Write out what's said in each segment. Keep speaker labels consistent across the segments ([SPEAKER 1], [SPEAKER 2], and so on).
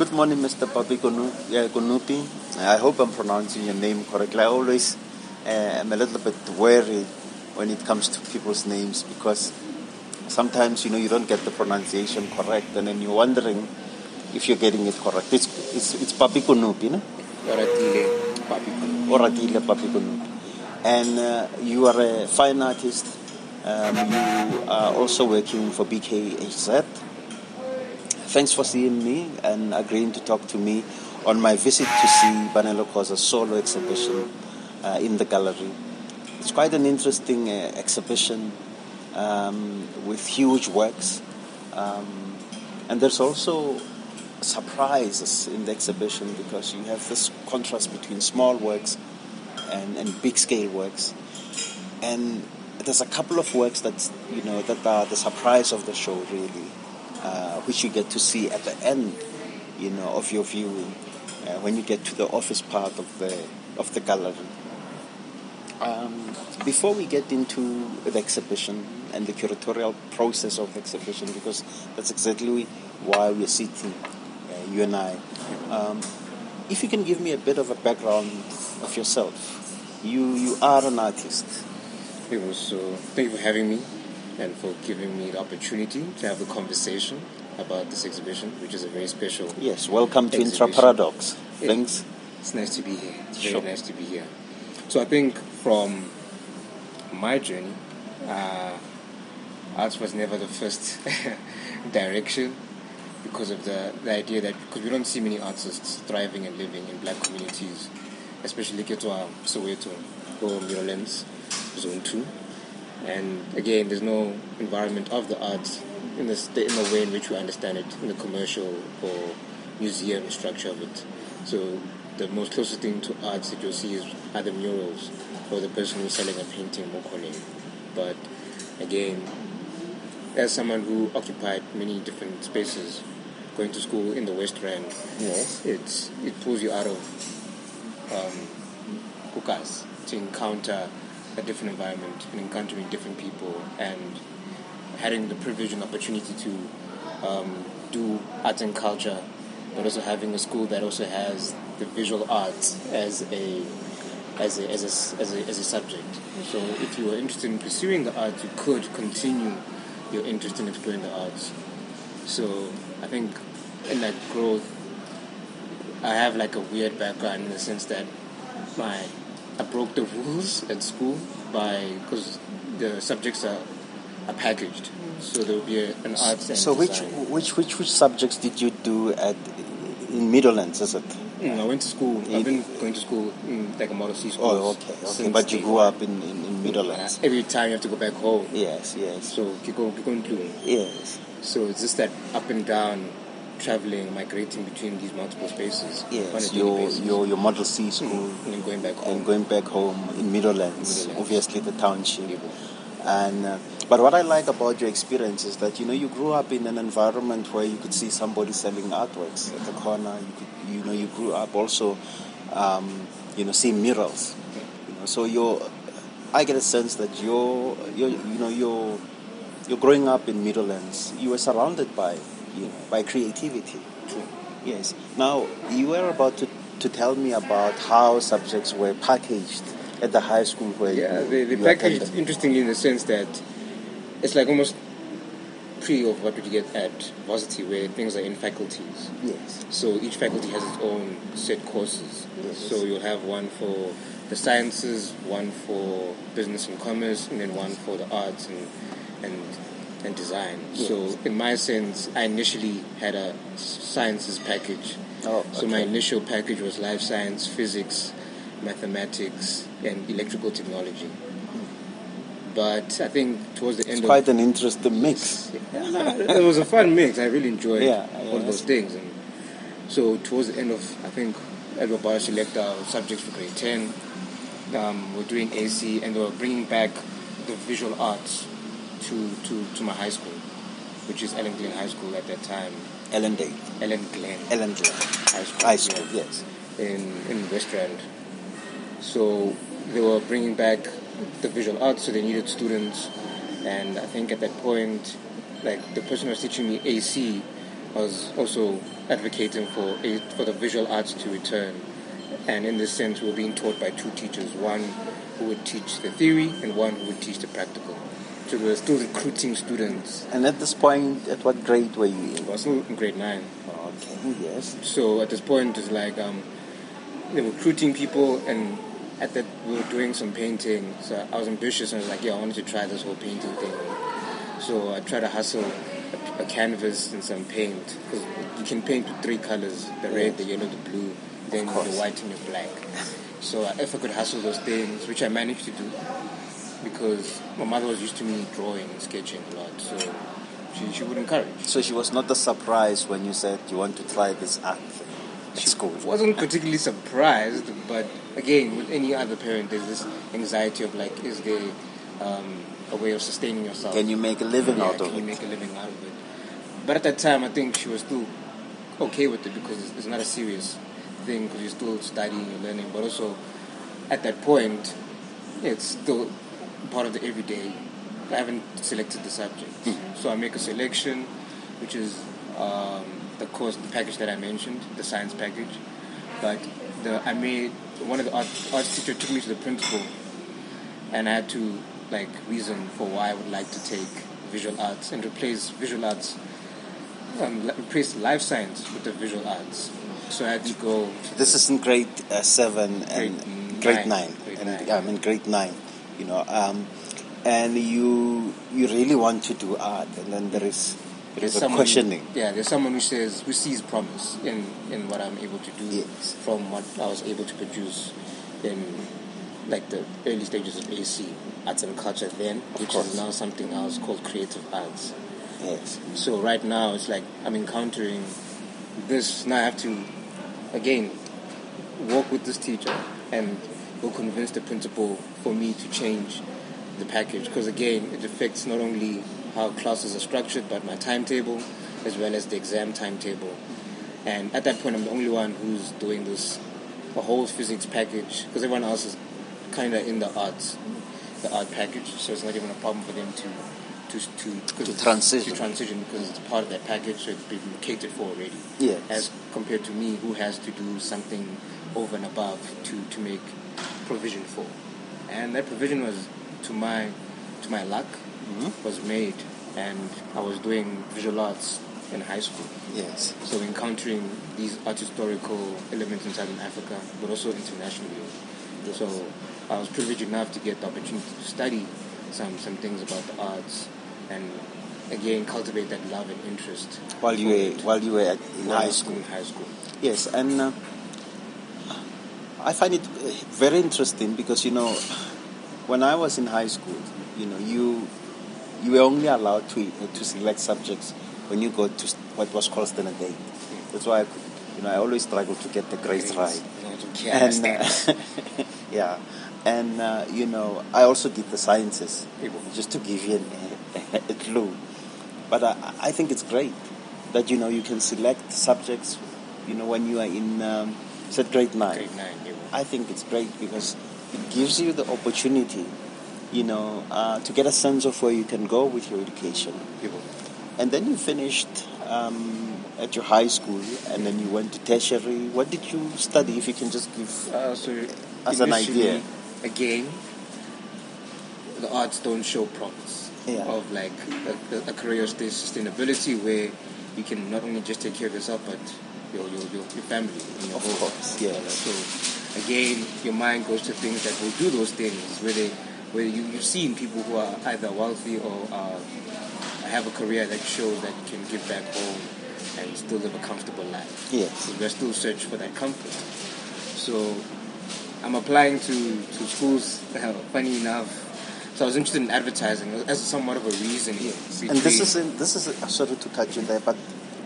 [SPEAKER 1] Good morning, Mr. Yeah, Konupi. I hope I'm pronouncing your name correctly. I always uh, am a little bit wary when it comes to people's names because sometimes you know you don't get the pronunciation correct, and then you're wondering if you're getting it correct. It's it's, it's Papi Konupi, no?
[SPEAKER 2] Oratile Papi Konupi.
[SPEAKER 1] Oratile Papi. And uh, you are a fine artist. Um, you are also working for BKHZ. Thanks for seeing me and agreeing to talk to me on my visit to see Banele Khoza's solo exhibition uh, in the gallery. It's quite an interesting uh, exhibition um, with huge works. Um, and there's also surprises in the exhibition because you have this contrast between small works and, and big scale works. And there's a couple of works that you know that are the surprise of the show really, uh, which you get to see at the end, you know, of your viewing uh, when you get to the office part of the of the gallery. Um, before we get into the exhibition and the curatorial process of the exhibition, because that's exactly why we're sitting, uh, you and I. Um, if you can give me a bit of a background of yourself, you you are an artist.
[SPEAKER 2] It was. Thank you for having me and for giving me the opportunity to have a conversation about this exhibition, which is a very special.
[SPEAKER 1] Yes, welcome to
[SPEAKER 2] Exhibition.
[SPEAKER 1] Intra Paradox.
[SPEAKER 2] Yeah.
[SPEAKER 1] Thanks.
[SPEAKER 2] It's nice to be here. It's very
[SPEAKER 1] Sure.
[SPEAKER 2] nice to be here. So I think from my journey, uh, arts was never the first direction because of the, the idea that because we don't see many artists thriving and living in black communities, especially Ketwa, Soweto, or Meadowlands, Zone 2. And again, there's no environment of the arts in the, st- in the way in which we understand it in the commercial or museum structure of it. So the most closest thing to arts that you'll see is either murals or the person who's selling a painting, Mokone. But again, as someone who occupied many different spaces, going to school in the West Rand,
[SPEAKER 1] Yes.
[SPEAKER 2] it's it pulls you out of um, to encounter a different environment and encountering different people and having the privilege and opportunity to um, do art and culture, but also having a school that also has the visual arts as a as a, as a, as a, as a subject. So if you were interested in pursuing the arts, you could continue your interest in exploring the arts. So I think in that growth, I have like a weird background in the sense that my I broke the rules at school by because the subjects are are packaged. So there will be a, an arts and
[SPEAKER 1] So which
[SPEAKER 2] design.
[SPEAKER 1] which which which subjects did you do at in Meadowlands? Is it?
[SPEAKER 2] Mm, I went to school. I've been going to school in like a model C school.
[SPEAKER 1] Oh, okay, okay. But you grew up in in, in Meadowlands.
[SPEAKER 2] Every time you have to go back home.
[SPEAKER 1] Yes, yes,
[SPEAKER 2] So Kiko Kiko Nklu.
[SPEAKER 1] yes,
[SPEAKER 2] So it's just that up and down, traveling, migrating between these multiple spaces.
[SPEAKER 1] yes. Your your your Model C school
[SPEAKER 2] and going back home.
[SPEAKER 1] and going back home in Meadowlands,
[SPEAKER 2] Meadowlands.
[SPEAKER 1] obviously the township. And uh, but what I like about your experience is that you know you grew up in an environment where you could see somebody selling artworks at the corner. You could you know you grew up also, um, you know, seeing murals. You know, so you're, I get a sense that you're, you're you know you're you're growing up in Meadowlands. You were surrounded by you know by creativity.
[SPEAKER 2] True.
[SPEAKER 1] Yes. Now you were about to, to tell me about how subjects were packaged at the high school where
[SPEAKER 2] Yeah,
[SPEAKER 1] you,
[SPEAKER 2] they, they packaged
[SPEAKER 1] attended.
[SPEAKER 2] interestingly in the sense that it's like almost pre of what you get at varsity where things are in faculties.
[SPEAKER 1] Yes.
[SPEAKER 2] So each faculty has its own set courses.
[SPEAKER 1] Yes.
[SPEAKER 2] So you'll have one for the sciences, one for business and commerce, and then one for the arts and and, and design.
[SPEAKER 1] Yes.
[SPEAKER 2] So in my sense, I initially had a sciences package.
[SPEAKER 1] Oh,
[SPEAKER 2] So my initial package was life science, physics, mathematics, and electrical technology. But I think towards the end
[SPEAKER 1] It's
[SPEAKER 2] of
[SPEAKER 1] quite an interesting mix.
[SPEAKER 2] yeah, it was a fun mix. I really enjoyed
[SPEAKER 1] Yeah,
[SPEAKER 2] all of
[SPEAKER 1] yes.
[SPEAKER 2] those things. And so towards the end of, I think, Edward Bar select our subjects for grade 10. Um, we're doing AC and they were bringing back the visual arts to, to, to my high school, which is Allen Glen High School at that time.
[SPEAKER 1] Ellen Day,
[SPEAKER 2] Allen Glen
[SPEAKER 1] Allen Glen
[SPEAKER 2] High School.
[SPEAKER 1] High School.
[SPEAKER 2] yeah,
[SPEAKER 1] Yes.
[SPEAKER 2] in, in West Rand. So they were bringing back the visual arts, so they needed students. And I think at that point, like the person who was teaching me AC was also advocating for a, for the visual arts to return. And in this sense, we were being taught by two teachers, one who would teach the theory and one who would teach the practical. We were still recruiting students.
[SPEAKER 1] And at this point, at what grade were you in?
[SPEAKER 2] I was in grade nine.
[SPEAKER 1] Okay, yes.
[SPEAKER 2] So at this point, it's like um, they were recruiting people, and at that we were doing some painting. So I was ambitious, and I was like, yeah, I wanted to try this whole painting thing. So I tried to hustle a, a canvas and some paint because you can paint with three colors: the red, the yellow, the blue, then the white and the black. So if I could hustle those things, which I managed to do, because my mother was used to me drawing and sketching a lot, so she, she would encourage.
[SPEAKER 1] So she was not a surprise when you said you want to try this art thing at school.
[SPEAKER 2] wasn't particularly surprised, but again, with any other parent, there's this anxiety of like, is there um, a way of sustaining yourself?
[SPEAKER 1] Can you make a living
[SPEAKER 2] yeah,
[SPEAKER 1] out
[SPEAKER 2] can
[SPEAKER 1] of it?
[SPEAKER 2] Can you make a living out of it? But at that time, I think she was still okay with it because it's, it's not a serious thing because you're still studying, you're learning, but also at that point, it's still part of the everyday. I haven't selected the subject, so I make a selection, which is um, the course, the package that I mentioned, the science package. But the I made one of the art, arts teacher took me to the principal, and I had to like reason for why I would like to take visual arts and replace visual arts, um, replace life science with the visual arts. So I had to go to
[SPEAKER 1] This is in grade uh, seven and
[SPEAKER 2] Grade
[SPEAKER 1] grade
[SPEAKER 2] nine. Grade
[SPEAKER 1] and,
[SPEAKER 2] nine.
[SPEAKER 1] Yeah, I mean grade nine. You know, um, and you you really want to do art, and then there is there is a
[SPEAKER 2] someone-
[SPEAKER 1] questioning.
[SPEAKER 2] Yeah, there's someone who says who sees promise in in what I'm able to do
[SPEAKER 1] Yes.
[SPEAKER 2] from what I was able to produce in like the early stages of AC arts and culture then,
[SPEAKER 1] Of
[SPEAKER 2] which
[SPEAKER 1] course.
[SPEAKER 2] is now something else called creative arts.
[SPEAKER 1] Yes.
[SPEAKER 2] So right now it's like I'm encountering this. Now I have to again walk with this teacher and go convince the principal for me to change the package because again it affects not only how classes are structured but my timetable as well as the exam timetable. And at that point I'm the only one who's doing this a whole physics package because everyone else is kind of in the arts the art package so it's not even a problem for them to to to,
[SPEAKER 1] To transition.
[SPEAKER 2] to transition because it's part of that package, so it's been catered for already.
[SPEAKER 1] Yes.
[SPEAKER 2] As compared to me, who has to do something over and above to, to make provision for, and that provision was to my to my luck
[SPEAKER 1] Mhm.
[SPEAKER 2] was made, and I was doing visual arts in high school.
[SPEAKER 1] Yes.
[SPEAKER 2] So encountering these art historical elements in Southern Africa, but also internationally. So I was privileged enough to get the opportunity to study some, some things about the arts and again cultivate that love and interest.
[SPEAKER 1] While you were
[SPEAKER 2] it
[SPEAKER 1] while you were at, in
[SPEAKER 2] while
[SPEAKER 1] high school.
[SPEAKER 2] In high school.
[SPEAKER 1] Yes, and uh, I find it uh, very interesting because you know, when I was in high school, you know, you you were only allowed to uh, to select subjects when you go to what was called standard eight. That's why I could, you know I always struggle to get the grades right.
[SPEAKER 2] No, it's okay, I
[SPEAKER 1] And uh, yeah, and uh, you know I also did the sciences just to give you an, a, a clue. But I, I think it's great that you know you can select subjects. You know when you are in um, grade nine.
[SPEAKER 2] Grade nine, yeah.
[SPEAKER 1] I think it's great because it gives you the opportunity, you know, uh, to get a sense of where you can go with your education.
[SPEAKER 2] People.
[SPEAKER 1] And then you finished um, at your high school, and then you went to tertiary. What did you study? If you can just give.
[SPEAKER 2] Uh, so
[SPEAKER 1] As an idea.
[SPEAKER 2] again, the arts don't show promise
[SPEAKER 1] Yeah.
[SPEAKER 2] of like a, a career sustainability where you can not only just take care of yourself but your your, your, your family and your
[SPEAKER 1] Of
[SPEAKER 2] whole
[SPEAKER 1] course, yes.
[SPEAKER 2] So again, your mind goes to things that will do those things where they where you, you've seen people who are either wealthy or uh, have a career that shows that you can give back home and still live a comfortable life.
[SPEAKER 1] Yes.
[SPEAKER 2] So we're still searching for that comfort. So I'm applying to, to schools, uh, funny enough. So I was interested in advertising as somewhat of a reason. here.
[SPEAKER 1] And this is in, this is uh, sorry to cut you there, but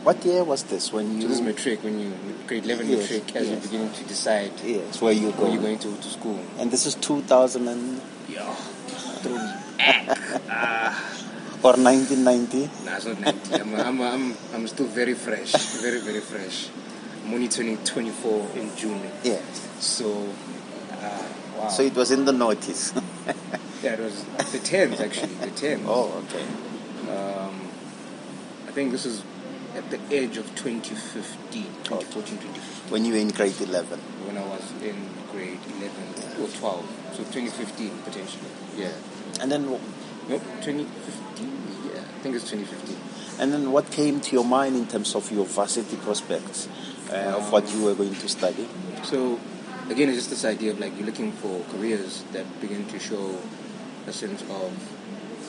[SPEAKER 1] what year was this when you?
[SPEAKER 2] So this is matric, when you, grade 11
[SPEAKER 1] Yes,
[SPEAKER 2] matric, as you're beginning to decide
[SPEAKER 1] yes, where you
[SPEAKER 2] where
[SPEAKER 1] go.
[SPEAKER 2] you're going to, to school.
[SPEAKER 1] And this is 2000 and,
[SPEAKER 2] Yeah. Ah.
[SPEAKER 1] or 1990.
[SPEAKER 2] Nah, it's not 90. I'm, I'm, I'm, I'm still very fresh. Very, very fresh. I'm only turning 24 in June.
[SPEAKER 1] Yes.
[SPEAKER 2] So, uh, wow.
[SPEAKER 1] So it was in the notice.
[SPEAKER 2] yeah, it was the 10th actually. The 10th.
[SPEAKER 1] oh, okay.
[SPEAKER 2] Um, I think this is at the age of 2015, 2014, 2015,
[SPEAKER 1] When you were in grade 11.
[SPEAKER 2] when I was in grade 11 or 12. So 2015 potentially. Yeah.
[SPEAKER 1] And then,
[SPEAKER 2] Nope, 2015. Yeah, I think it's 2015.
[SPEAKER 1] and then what came to your mind in terms of your varsity prospects uh, of what you were going to study?
[SPEAKER 2] So again, it's just this idea of like you're looking for careers that begin to show a sense of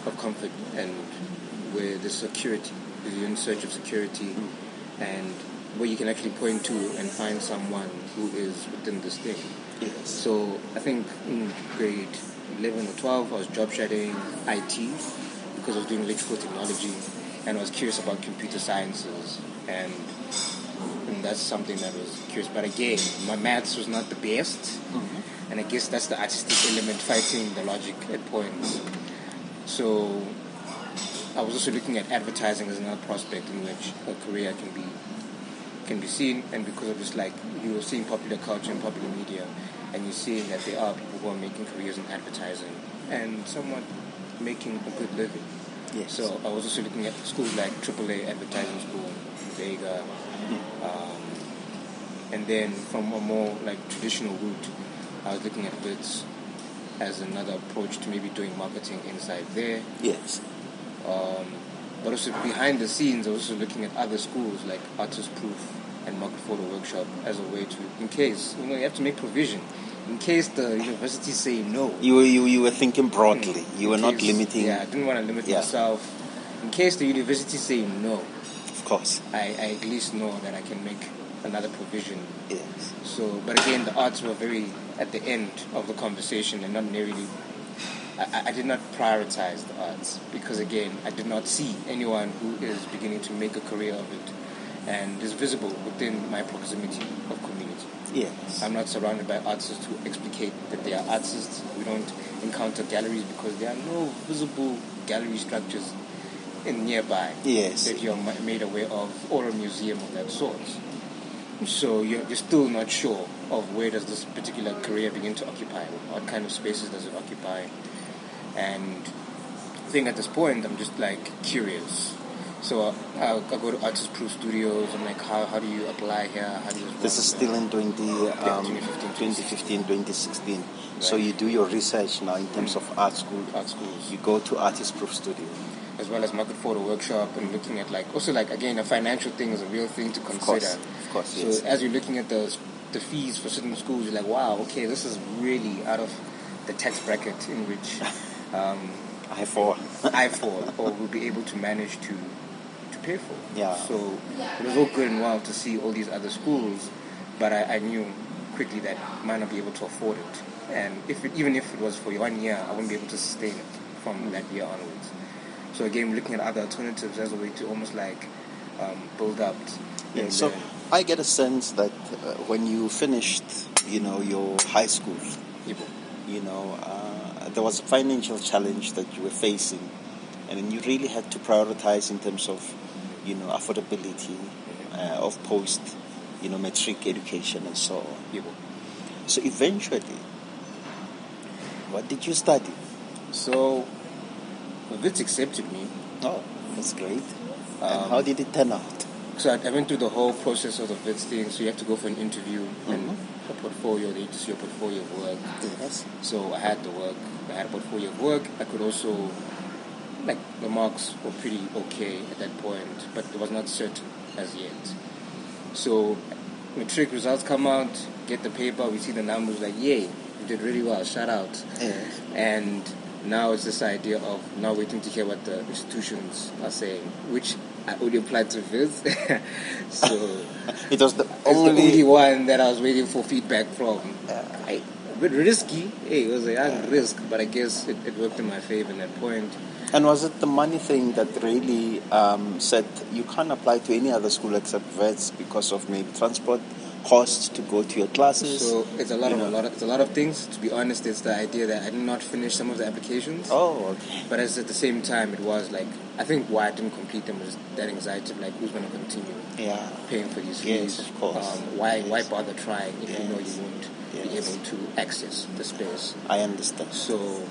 [SPEAKER 2] of comfort and where there's security. You're in search of security hmm. and where you can actually point to and find someone who is within this thing.
[SPEAKER 1] Yes.
[SPEAKER 2] So I think in grade 11 or 12, I was job shadowing IT because I was doing electrical technology and I was curious about computer sciences and, and that's something that I was curious. But again, my maths was not the best mm-hmm. and I guess that's the artistic element fighting the logic at points. So I was also looking at advertising as another prospect in which a career can be can be seen, and because of this, like you're seeing popular culture and popular media, and you're seeing that there are people who are making careers in advertising and somewhat making a good living.
[SPEAKER 1] Yes.
[SPEAKER 2] So I was also looking at schools like AAA Advertising School, Vega, um, and then from a more like traditional route, I was looking at WITS as another approach to maybe doing marketing inside there.
[SPEAKER 1] yes.
[SPEAKER 2] Um, but also behind the scenes, I was also looking at other schools like Artist Proof and Market Photo Workshop as a way to, in case, you know, you have to make provision. In case the university say no.
[SPEAKER 1] You were, you, you were thinking broadly. You were
[SPEAKER 2] In
[SPEAKER 1] not limiting,
[SPEAKER 2] Yeah, I didn't want to limit
[SPEAKER 1] Yeah.
[SPEAKER 2] myself. In case the university say no,
[SPEAKER 1] of course.
[SPEAKER 2] I, I at least know that I can make another provision.
[SPEAKER 1] Yes.
[SPEAKER 2] So, but again, the arts were very at the end of the conversation and not nearly. I, I- did not prioritize the arts because again, I did not see anyone who is beginning to make a career of it and is visible within my proximity of community.
[SPEAKER 1] Yes.
[SPEAKER 2] I'm not surrounded by artists who explicate that they are artists. We don't encounter galleries because there are no visible gallery structures in nearby
[SPEAKER 1] Yes.
[SPEAKER 2] that you're made aware of or a museum of that sort. So you're, you're still not sure of where does this particular career begin to occupy, what kind of spaces does it occupy. And I think at this point I'm just like curious. So I, I go to Artist Proof Studios. I'm like, how, how do you apply here? How do you
[SPEAKER 1] This is still in 20, um,
[SPEAKER 2] 2015,
[SPEAKER 1] 2015, 2016. So
[SPEAKER 2] Right.
[SPEAKER 1] you do your research now in terms of art school.
[SPEAKER 2] art schools.
[SPEAKER 1] You go to Artist Proof Studio.
[SPEAKER 2] as well as market photo workshop and looking at like also like again a financial thing is a real thing to consider.
[SPEAKER 1] Of course. Of course,
[SPEAKER 2] So
[SPEAKER 1] yes.
[SPEAKER 2] as you're looking at the the fees for certain schools, you're like, wow, okay, this is really out of the tax bracket in which um,
[SPEAKER 1] I for.
[SPEAKER 2] I fall or will be able to manage to to pay for.
[SPEAKER 1] Yeah.
[SPEAKER 2] So it was all good and well to see all these other schools, but I, I knew quickly that I might not be able to afford it. And if it, even if it was for one year, I wouldn't be able to sustain it from that year onwards. So again, looking at other alternatives as a way to almost like um, build up.
[SPEAKER 1] Yeah, so I get a sense that uh, when you finished, you know, your high school, you know, there was a financial challenge that you were facing, and then you really had to prioritize in terms of, you know, affordability uh, of post, you know, matric education and so on. So eventually, what did you study?
[SPEAKER 2] So Wits accepted me.
[SPEAKER 1] Oh, that's great. and
[SPEAKER 2] Um,
[SPEAKER 1] how did it turn out?
[SPEAKER 2] So I, I went through the whole process of the Wits thing. So you have to go for an interview and
[SPEAKER 1] Mhm.
[SPEAKER 2] a portfolio. They need to see your portfolio of work.
[SPEAKER 1] Yes.
[SPEAKER 2] So I had the work. I had a portfolio of work. I could also, like, the marks were pretty okay at that point, but it was not certain as yet. So matric results come out, get the paper, we see the numbers, like, yay, you did really well, shout out.
[SPEAKER 1] Yes.
[SPEAKER 2] And now it's this idea of now waiting to hear what the institutions are saying, which I only applied to Wits. so
[SPEAKER 1] It was the
[SPEAKER 2] it's the only
[SPEAKER 1] only.
[SPEAKER 2] one that I was waiting for feedback from. I, a bit risky. Hey, it was a young risk, but I guess it, it worked in my favor in that point.
[SPEAKER 1] And was it the money thing that really um, said you can't apply to any other school except Wits because of maybe transport costs to go to your classes?
[SPEAKER 2] So it's a lot of
[SPEAKER 1] know.
[SPEAKER 2] a lot of it's a lot of things. To be honest, it's the idea that I did not finish some of the applications.
[SPEAKER 1] oh, okay.
[SPEAKER 2] But as at the same time, it was like I think why I didn't complete them was that anxiety of like who's going to continue
[SPEAKER 1] Yeah.
[SPEAKER 2] paying for these fees.
[SPEAKER 1] Yes, of course.
[SPEAKER 2] Um, why why bother trying if you know you won't be able to access the space?
[SPEAKER 1] I understand.
[SPEAKER 2] So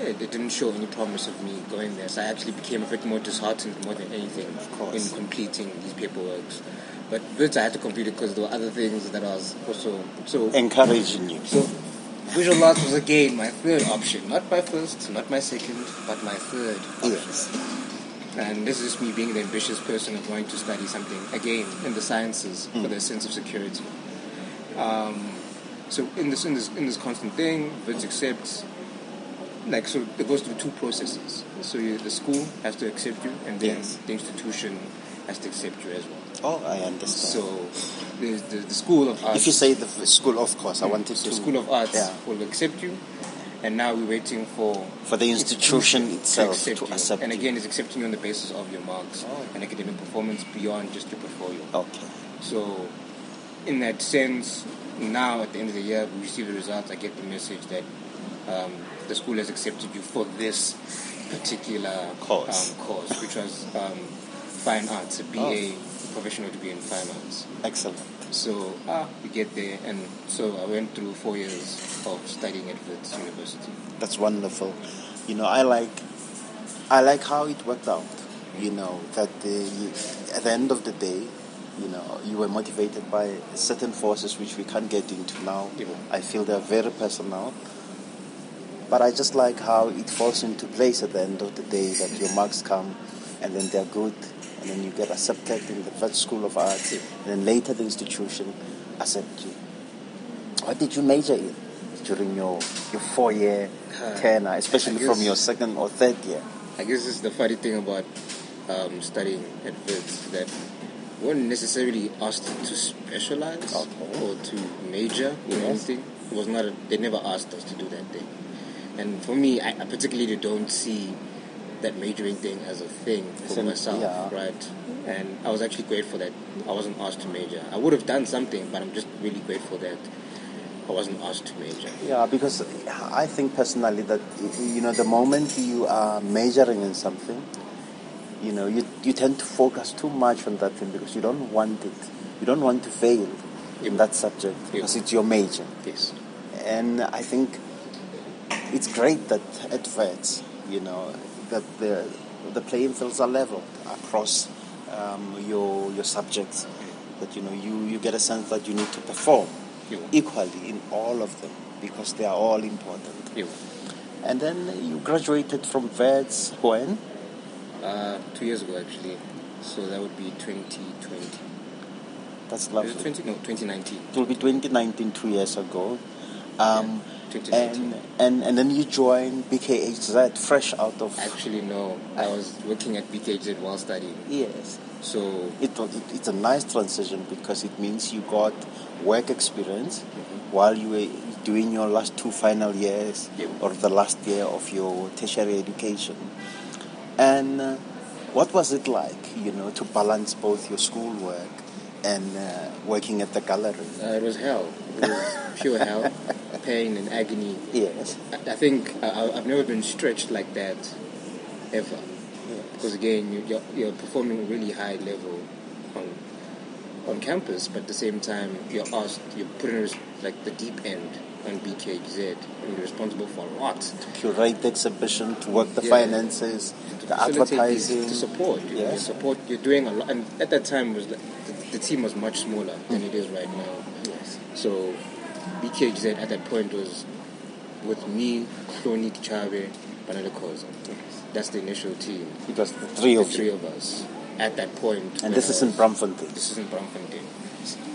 [SPEAKER 2] it, it didn't show any promise of me going there. So I actually became a bit more disheartened more than anything
[SPEAKER 1] course.
[SPEAKER 2] in completing these paperworks. But Wits I had to complete it because there were other things that I was also so
[SPEAKER 1] Encouraging you.
[SPEAKER 2] so visual arts was again my third option, not my first, not my second, but my third.
[SPEAKER 1] Yes.
[SPEAKER 2] And this is me being the ambitious person of wanting to study something again in the sciences for the sense of security. Um, so in this in this in this constant thing, Wits accepts like so it goes through two processes. So you, the school has to accept you, and then
[SPEAKER 1] Yes.
[SPEAKER 2] the institution has to accept you as well.
[SPEAKER 1] Oh, I understand.
[SPEAKER 2] So there's the, the school of arts.
[SPEAKER 1] if you say the f- school, of course, I wanted to.
[SPEAKER 2] school of arts
[SPEAKER 1] Yeah.
[SPEAKER 2] will accept you, and now we're waiting for
[SPEAKER 1] For the institution itself to
[SPEAKER 2] accept
[SPEAKER 1] to
[SPEAKER 2] you.
[SPEAKER 1] accept
[SPEAKER 2] and again, it's accepting you on the basis of your marks
[SPEAKER 1] Oh.
[SPEAKER 2] and academic performance beyond just your portfolio.
[SPEAKER 1] Okay.
[SPEAKER 2] So, in that sense, now at the end of the year, we receive the results. I get the message that um, the school has accepted you for this particular
[SPEAKER 1] Course.
[SPEAKER 2] um, course, which was um, fine arts, a BA, professional degree in fine arts.
[SPEAKER 1] Excellent.
[SPEAKER 2] So ah, we get there, and so I went through four years of studying at Wits University.
[SPEAKER 1] That's wonderful. You know, I like, I like how it worked out. You know that you, at the end of the day, you know, you were motivated by certain forces which we can't get into now.
[SPEAKER 2] Yeah.
[SPEAKER 1] I feel they're very personal. But I just like how it falls into place at the end of the day that your marks come and then they're good and then you get accepted in the first school of arts and then later the institution accept you. What did you major in during your, your four year
[SPEAKER 2] Uh,
[SPEAKER 1] tenure, especially
[SPEAKER 2] I
[SPEAKER 1] from your second or third year?
[SPEAKER 2] I guess this is the funny thing about um, studying at Wits that we weren't necessarily asked to specialize
[SPEAKER 1] Okay.
[SPEAKER 2] or to major in
[SPEAKER 1] Yes.
[SPEAKER 2] anything. It was not. A, they never asked us to do that thing. And for me, I, I particularly don't see that majoring thing as a thing for
[SPEAKER 1] Sim-
[SPEAKER 2] myself,
[SPEAKER 1] yeah.
[SPEAKER 2] right? And I was actually grateful that I wasn't asked to major. I would have done something, but I'm just really grateful that I wasn't asked to major.
[SPEAKER 1] Yeah, because I think personally that you know the moment you are majoring in something, you know you you tend to focus too much on that thing because you don't want it. You don't want to fail in that subject because it's your major.
[SPEAKER 2] Yes.
[SPEAKER 1] And I think it's great that at Wits, you know, that the the playing fields are leveled across um, your your subjects. That you know you, you get a sense that you need to perform
[SPEAKER 2] You.
[SPEAKER 1] equally in all of them because they are all important.
[SPEAKER 2] You.
[SPEAKER 1] And then you graduated from Wits when?
[SPEAKER 2] Uh, two years ago, actually. So that would be 2020.
[SPEAKER 1] That's lovely.
[SPEAKER 2] it 20? No, 2019.
[SPEAKER 1] It will be 2019, two years ago. Um,
[SPEAKER 2] Yeah, 2019.
[SPEAKER 1] And, and and then you joined BKHZ fresh out of
[SPEAKER 2] Actually, no. I was working at BKHZ while studying.
[SPEAKER 1] yes.
[SPEAKER 2] So,
[SPEAKER 1] It, wa- it it's a nice transition because it means you got work experience
[SPEAKER 2] Mm-hmm.
[SPEAKER 1] while you were doing your last two final years
[SPEAKER 2] Yep.
[SPEAKER 1] or the last year of your tertiary education. And uh, what was it like, you know, to balance both your schoolwork and uh, working at the gallery?
[SPEAKER 2] uh, it was hell. It was pure hell. Pain and agony.
[SPEAKER 1] Yes.
[SPEAKER 2] I, I think I, I've never been stretched like that ever. Because again, you, you're, you're performing a really high level on on campus, but at the same time, you're asked, you're put in like the deep end on BKZ, and you're responsible for a lot.
[SPEAKER 1] Curate the exhibition, to work the
[SPEAKER 2] Yeah.
[SPEAKER 1] finances,
[SPEAKER 2] To
[SPEAKER 1] the advertising.
[SPEAKER 2] to support. You,
[SPEAKER 1] Yes.
[SPEAKER 2] you support. You're doing a lot, and at that time was like, the, the team was much smaller than mm. it is right now.
[SPEAKER 1] Yes.
[SPEAKER 2] So BKZ at that point was with me, Cloni Chave, Banele Khoza. That's the initial team.
[SPEAKER 1] It was the three
[SPEAKER 2] The
[SPEAKER 1] of
[SPEAKER 2] three of us at that point.
[SPEAKER 1] And this is in Braamfontein.
[SPEAKER 2] This is in Braamfontein.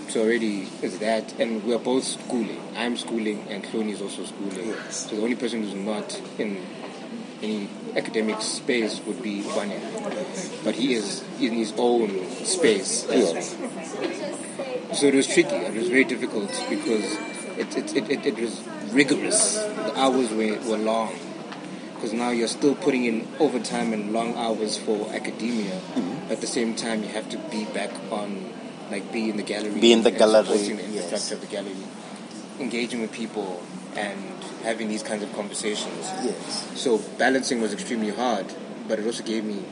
[SPEAKER 2] So already it's that, and we're both schooling. I'm schooling, and Cloney is also schooling.
[SPEAKER 1] Yes.
[SPEAKER 2] So the only person who's not in any academic space would be Vanya, but he is in his own space. as
[SPEAKER 1] Yes.
[SPEAKER 2] so it was tricky. It was very difficult because it, it, it, it, was rigorous. The hours were, were long. Because now you're still putting in overtime and long hours for academia.
[SPEAKER 1] Mm-hmm.
[SPEAKER 2] At the same time, you have to be back on, like, be in the gallery.
[SPEAKER 1] Be in the gallery,
[SPEAKER 2] supporting the
[SPEAKER 1] yes.
[SPEAKER 2] infrastructure of the gallery. Engaging with people and having these kinds of conversations.
[SPEAKER 1] Yes.
[SPEAKER 2] So balancing was extremely hard, but it also gave me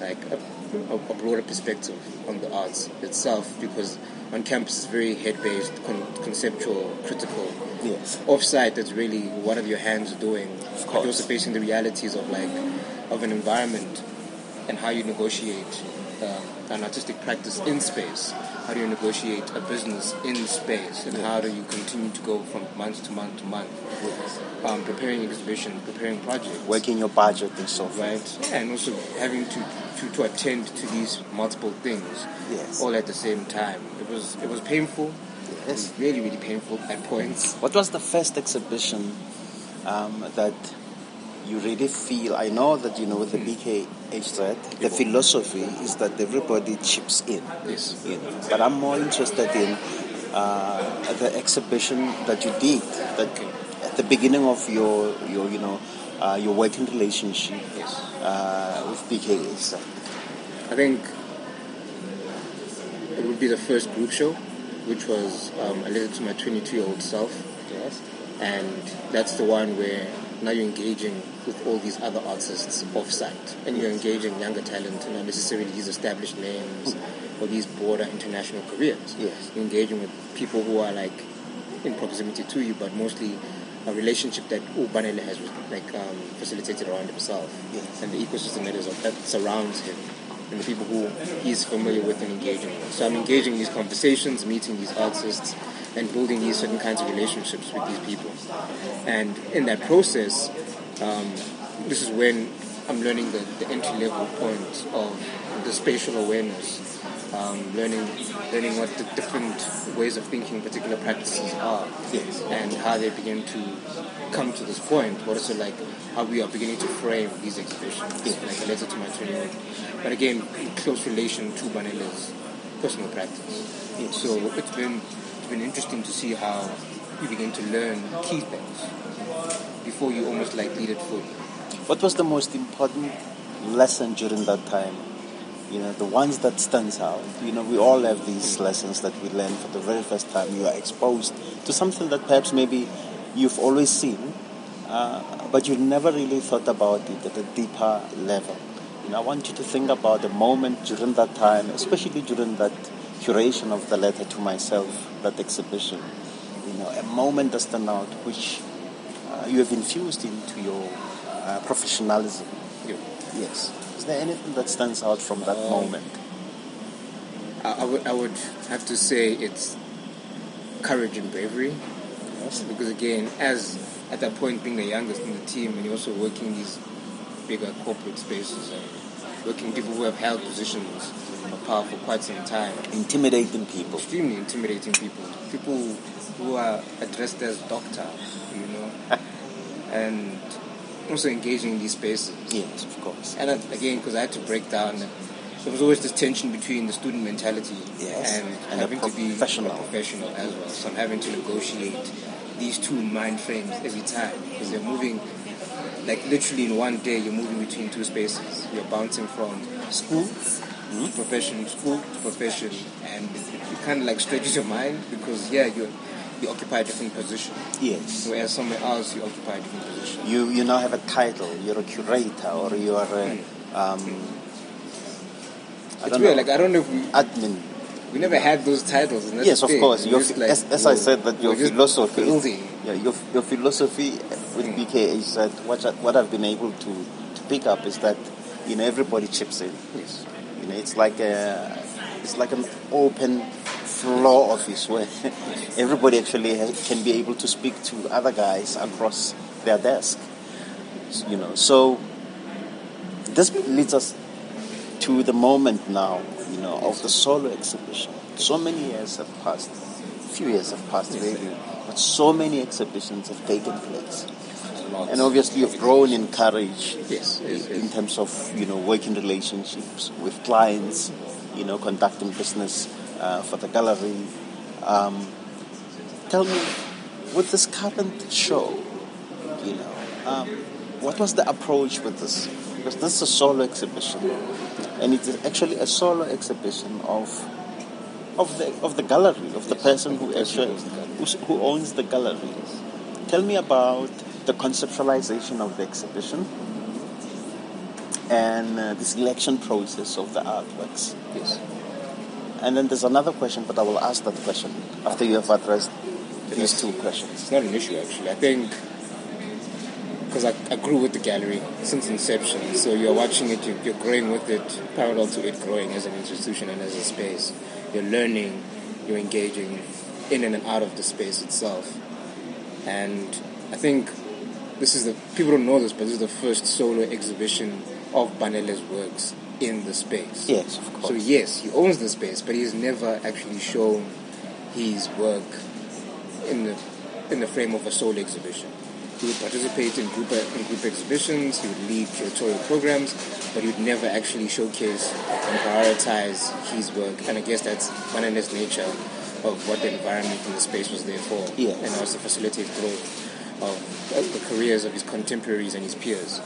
[SPEAKER 2] like a a, a broader perspective on the arts itself because on campus it's very head-based, con- conceptual, critical.
[SPEAKER 1] Yes.
[SPEAKER 2] Offsite, that's really what are your hands doing.
[SPEAKER 1] Of
[SPEAKER 2] But you're also facing the realities of like of an environment and how you negotiate um, an artistic practice in space. How do you negotiate a business in space, and how do you continue to go from month to month to month, um, preparing exhibition, preparing projects,
[SPEAKER 1] Working your budget and so forth.
[SPEAKER 2] right? And also having to, to, to attend to these multiple things
[SPEAKER 1] Yes.
[SPEAKER 2] all at the same time. It was it was painful. It was really really painful at points.
[SPEAKER 1] What was the first exhibition um, that you really feel? I know that you know with the BKHZ, the philosophy is that everybody chips in.
[SPEAKER 2] Yes.
[SPEAKER 1] You know, but I'm more interested in uh, the exhibition that you did that at the beginning of your your you know uh, your working relationship
[SPEAKER 2] Yes.
[SPEAKER 1] uh, with BKHZ.
[SPEAKER 2] I think it would be the first group show, which was um, a letter to my 22 year old self.
[SPEAKER 1] Yes.
[SPEAKER 2] And that's the one where now you're engaging with all these other artists off-site, and you're engaging younger talent, and not necessarily these established names or these broader international careers.
[SPEAKER 1] Yes.
[SPEAKER 2] You're engaging with people who are like in proximity to you, but mostly a relationship that Ubanele has like um, facilitated around himself,
[SPEAKER 1] Yes.
[SPEAKER 2] and the ecosystem that, is, that surrounds him, and the people who he's familiar with and engaging with. So I'm engaging in these conversations, meeting these artists, and building these certain kinds of relationships with these people. And in that process, um, this is when I'm learning the, the entry level point of the spatial awareness, um, learning learning what the different ways of thinking particular practices are,
[SPEAKER 1] Yes.
[SPEAKER 2] and how they begin to come to this point. What is it like? How we are beginning to frame these exhibitions,
[SPEAKER 1] Yes.
[SPEAKER 2] like a letter to my 21. But again, in close relation to Banele's personal practice.
[SPEAKER 1] Yes.
[SPEAKER 2] So it's been it's been interesting to see how you begin to learn key things before you almost like lead it fully.
[SPEAKER 1] What was the most important lesson during that time? You know, the ones that stands out. You know, we all have these lessons that we learn for the very first time. You are exposed to something that perhaps maybe you've always seen, uh, but you never really thought about it at a deeper level. You know, I want you to think about the moment during that time, especially during that curation of the letter to myself, that exhibition. You know, a moment that stand out which uh, you have infused into your uh, professionalism.
[SPEAKER 2] Yeah.
[SPEAKER 1] Yes. Is there anything that stands out from that
[SPEAKER 2] Um,
[SPEAKER 1] moment?
[SPEAKER 2] I, I would I would have to say it's courage and bravery.
[SPEAKER 1] Yes.
[SPEAKER 2] because again, as at that point being the youngest in the team, and you're also working these bigger corporate spaces with people who have held positions of power for quite some time,
[SPEAKER 1] Intimidating people.
[SPEAKER 2] extremely intimidating people, people who are addressed as doctor, you know, and also engaging in these spaces.
[SPEAKER 1] Yes, of course.
[SPEAKER 2] And uh, again, because I had to break down, there was always this tension between the student mentality
[SPEAKER 1] Yes,
[SPEAKER 2] and,
[SPEAKER 1] and
[SPEAKER 2] having to be
[SPEAKER 1] professional.
[SPEAKER 2] a professional as well. So I'm having to negotiate these two mind frames every time because they're moving, like literally in one day, you're moving between two spaces. You're bouncing from school to profession, school to profession, and it kind of like stretches your mind because yeah, you you occupy a different position,
[SPEAKER 1] Yes.
[SPEAKER 2] whereas somewhere else you occupy a different position.
[SPEAKER 1] You you now have a title. You're a curator or you are a um, I
[SPEAKER 2] It's
[SPEAKER 1] don't
[SPEAKER 2] weird.
[SPEAKER 1] know,
[SPEAKER 2] Like I don't know if we
[SPEAKER 1] admin.
[SPEAKER 2] we never had those titles.
[SPEAKER 1] Yes, of
[SPEAKER 2] thing.
[SPEAKER 1] course. Your,
[SPEAKER 2] like,
[SPEAKER 1] as, as I said, that your philosophy,
[SPEAKER 2] building.
[SPEAKER 1] Yeah, your, your philosophy with
[SPEAKER 2] Mm.
[SPEAKER 1] BK is that what I, what I've been able to, to pick up is that you know everybody chips in.
[SPEAKER 2] Yes.
[SPEAKER 1] You know, it's like a, it's like an open floor office where everybody actually has, can be able to speak to other guys across their desk. You know, so this leads us to the moment now. You know, of the solo exhibition. So many years have passed. A Few years have passed, really, so many exhibitions have taken place. And obviously, you've grown in courage
[SPEAKER 2] Yes, yes,
[SPEAKER 1] in
[SPEAKER 2] yes.
[SPEAKER 1] terms of you know working relationships with clients, you know conducting business uh, for the gallery. Um, tell me, with this current show, you know, um, what was the approach with this? Because this is a solo exhibition, and it is actually a solo exhibition of of the of the gallery of the person who actually who's- who owns the gallery. Tell me about the conceptualization of the exhibition and uh, the selection process of the artworks.
[SPEAKER 2] Yes.
[SPEAKER 1] And then there's another question, but I will ask that question after you have addressed these two questions.
[SPEAKER 2] It's not an issue actually. I think because I, I grew with the gallery since inception, so you're watching it, you're, you're growing with it, parallel to it growing as an institution and as a space. You're learning, you're engaging in and out of the space itself. And I think this is the people don't know this, but this is the first solo exhibition of Banele's works in the space.
[SPEAKER 1] Yes, of course.
[SPEAKER 2] So yes, he owns the space, but he's never actually shown his work in the in the frame of a solo exhibition. He would participate in group in group exhibitions. He would lead curatorial programs, but he would never actually showcase and prioritize his work. And I guess that's Banele's nature of what the environment and the space was there for,
[SPEAKER 1] Yes.
[SPEAKER 2] and also facilitate growth of, the careers of his contemporaries and his peers.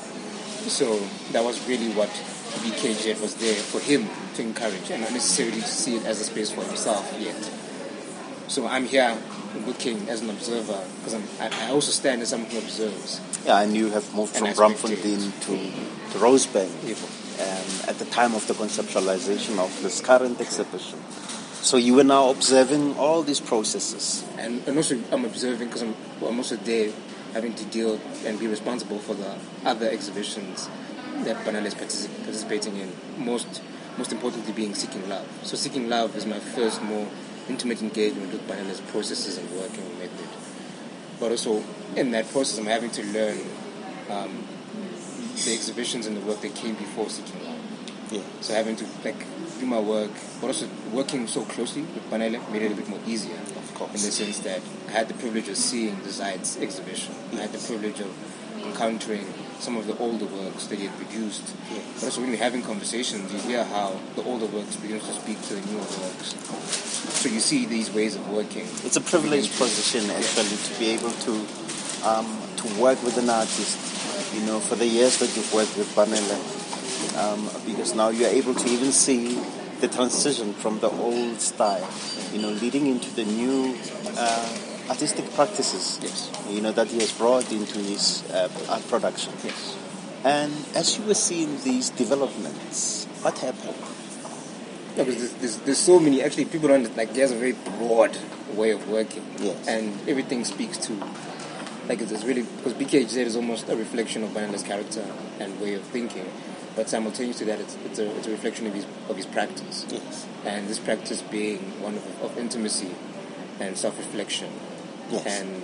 [SPEAKER 2] So that was really what BKJ was there for him to encourage, and not necessarily to see it as a space for himself yet. So I'm here looking as an observer because I, I also stand as someone who observes.
[SPEAKER 1] Yeah, and you have moved
[SPEAKER 2] And
[SPEAKER 1] from. Braamfontein to, Rosebank um, at the time of the conceptualization of this current exhibition. So you were now observing all these processes.
[SPEAKER 2] and, and also I'm observing because I'm, well, I'm also there having to deal and be responsible for the other exhibitions that Banele is particip- participating in. Most, most importantly, being Seeking Love. So Seeking Love is my first more intimate engagement with Banele's processes and working method. But also in that process, I'm having to learn um, the exhibitions and the work that came before Love.
[SPEAKER 1] Yeah.
[SPEAKER 2] So having to like do my work, but also working so closely with Banele made it a bit more easier.
[SPEAKER 1] Of course.
[SPEAKER 2] In the sense that I had the privilege of seeing the Zayed's exhibition. I had the privilege of encountering some of the older works that he had produced.
[SPEAKER 1] Yes.
[SPEAKER 2] But also when we're having conversations, you hear how the older works begin to speak to the newer works. So you see these ways of working.
[SPEAKER 1] It's a privileged position actually to be able to um, to work with an artist. You know, for the years that you've worked with Banele, um, because now you're able to even see the transition from the old style, you know, leading into the new uh, artistic practices.
[SPEAKER 2] Yes.
[SPEAKER 1] You know that he has brought into his uh, art production.
[SPEAKER 2] Yes.
[SPEAKER 1] And as you were seeing these developments, what happened?
[SPEAKER 2] No, because there's, there's, there's so many. Actually, people don't like. There's a very broad way of working,
[SPEAKER 1] Yes.
[SPEAKER 2] and everything speaks to like it's, really because BKHZ is almost a reflection of Banele's character and way of thinking, but simultaneously to that, it's, it's a it's a reflection of his of his practice,
[SPEAKER 1] Yes.
[SPEAKER 2] and this practice being one of, of intimacy and self-reflection,
[SPEAKER 1] Yes.
[SPEAKER 2] and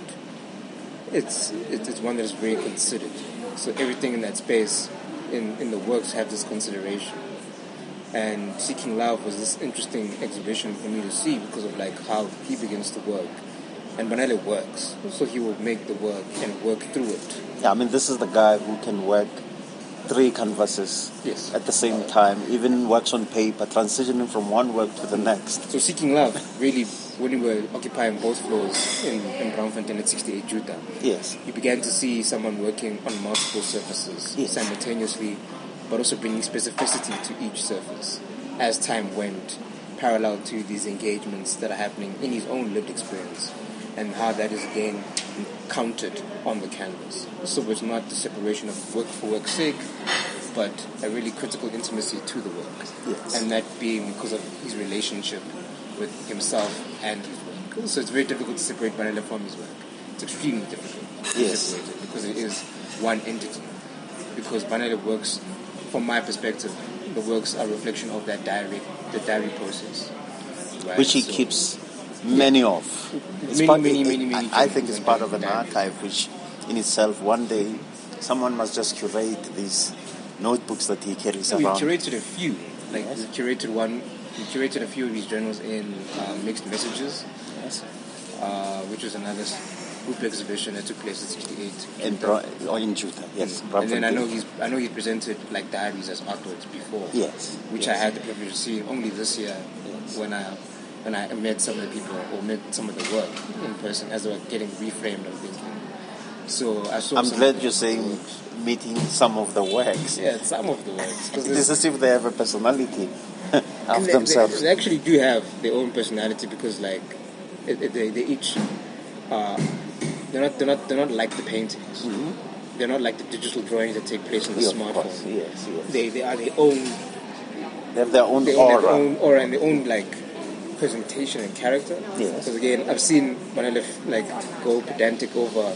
[SPEAKER 2] it's, it's it's one that is very considered. So everything in that space, in in the works, have this consideration and Seeking Love was this interesting exhibition for me to see because of like how he begins to work. And Banele works, so he will make the work and work through it.
[SPEAKER 1] Yeah, I mean, this is the guy who can work three canvases
[SPEAKER 2] Yes.
[SPEAKER 1] at the same time, even works on paper, transitioning from one work to the next.
[SPEAKER 2] So Seeking Love really, when we were occupying both floors in, in Braamfontein at 68 Juta,
[SPEAKER 1] Yes.
[SPEAKER 2] you began to see someone working on multiple surfaces
[SPEAKER 1] Yes.
[SPEAKER 2] simultaneously, but also bringing specificity to each surface as time went, parallel to these engagements that are happening in his own lived experience, and how that is again counted on the canvas. So it's not the separation of work for work's sake, but a really critical intimacy to the work,
[SPEAKER 1] Yes.
[SPEAKER 2] and that being because of his relationship with himself and his work. So it's very difficult to separate Banele from his work. It's extremely difficult to
[SPEAKER 1] Yes.
[SPEAKER 2] separate it because it is one entity. Because Banele works, from my perspective, the works are a reflection of that diary, the diary process. right?
[SPEAKER 1] Which he
[SPEAKER 2] So-
[SPEAKER 1] keeps many of. It's
[SPEAKER 2] Many,
[SPEAKER 1] part-
[SPEAKER 2] many,
[SPEAKER 1] it-
[SPEAKER 2] many, many
[SPEAKER 1] I, I think it's part of an archive, which in itself, one day, someone must just curate these notebooks that he carries
[SPEAKER 2] We
[SPEAKER 1] around.
[SPEAKER 2] curated a few. Like
[SPEAKER 1] Yes.
[SPEAKER 2] we curated one. We curated a few of his journals in uh, mixed messages,
[SPEAKER 1] Yes.
[SPEAKER 2] uh, which was another group exhibition that took place in 68.
[SPEAKER 1] In, Bra- or in Juta, yes.
[SPEAKER 2] and then I know he's I know he presented like diaries as artworks before.
[SPEAKER 1] Yes.
[SPEAKER 2] which
[SPEAKER 1] yes.
[SPEAKER 2] I had the privilege of seeing only this year
[SPEAKER 1] Yes.
[SPEAKER 2] when I when I met some of the people or met some of the work in person as they were getting reframed and thinking. So I saw.
[SPEAKER 1] I'm glad you're saying meeting some of the works.
[SPEAKER 2] Yeah, some of the works because
[SPEAKER 1] It is as if they have a personality of
[SPEAKER 2] they,
[SPEAKER 1] themselves.
[SPEAKER 2] They, they actually do have their own personality because like they, they each uh, they're not they're not they're not like the paintings.
[SPEAKER 1] Mm-hmm.
[SPEAKER 2] they're not like the digital drawings that take place on the
[SPEAKER 1] Yeah,
[SPEAKER 2] smartphone.
[SPEAKER 1] Yes, yes.
[SPEAKER 2] They they are their own
[SPEAKER 1] They have their own
[SPEAKER 2] they
[SPEAKER 1] aura.
[SPEAKER 2] their own aura and their own like presentation and character.
[SPEAKER 1] Yes.
[SPEAKER 2] Because again, I've seen Banele like go pedantic over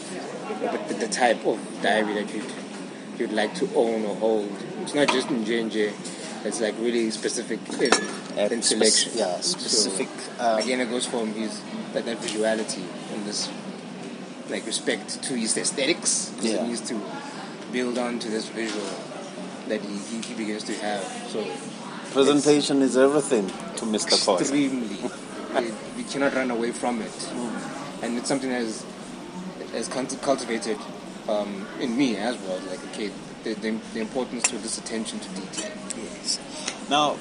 [SPEAKER 2] the, the type of diary that you'd you'd like to own or hold. It's not just in J and J. It's like really specific in,
[SPEAKER 1] Uh,
[SPEAKER 2] in
[SPEAKER 1] spec-
[SPEAKER 2] selection.
[SPEAKER 1] yeah,
[SPEAKER 2] So,
[SPEAKER 1] specific. um,
[SPEAKER 2] again, it goes from his that, that visuality and this like respect to his aesthetics.
[SPEAKER 1] Yeah.
[SPEAKER 2] He needs to build on to this visual that he, he, he begins to have. So
[SPEAKER 1] presentation is everything to Mr. Khoza.
[SPEAKER 2] extremely. we, we cannot run away from it, and it's something that is has cultivated um, in me as well. Like okay, the, the, the importance to this attention to detail.
[SPEAKER 1] Yes. Now,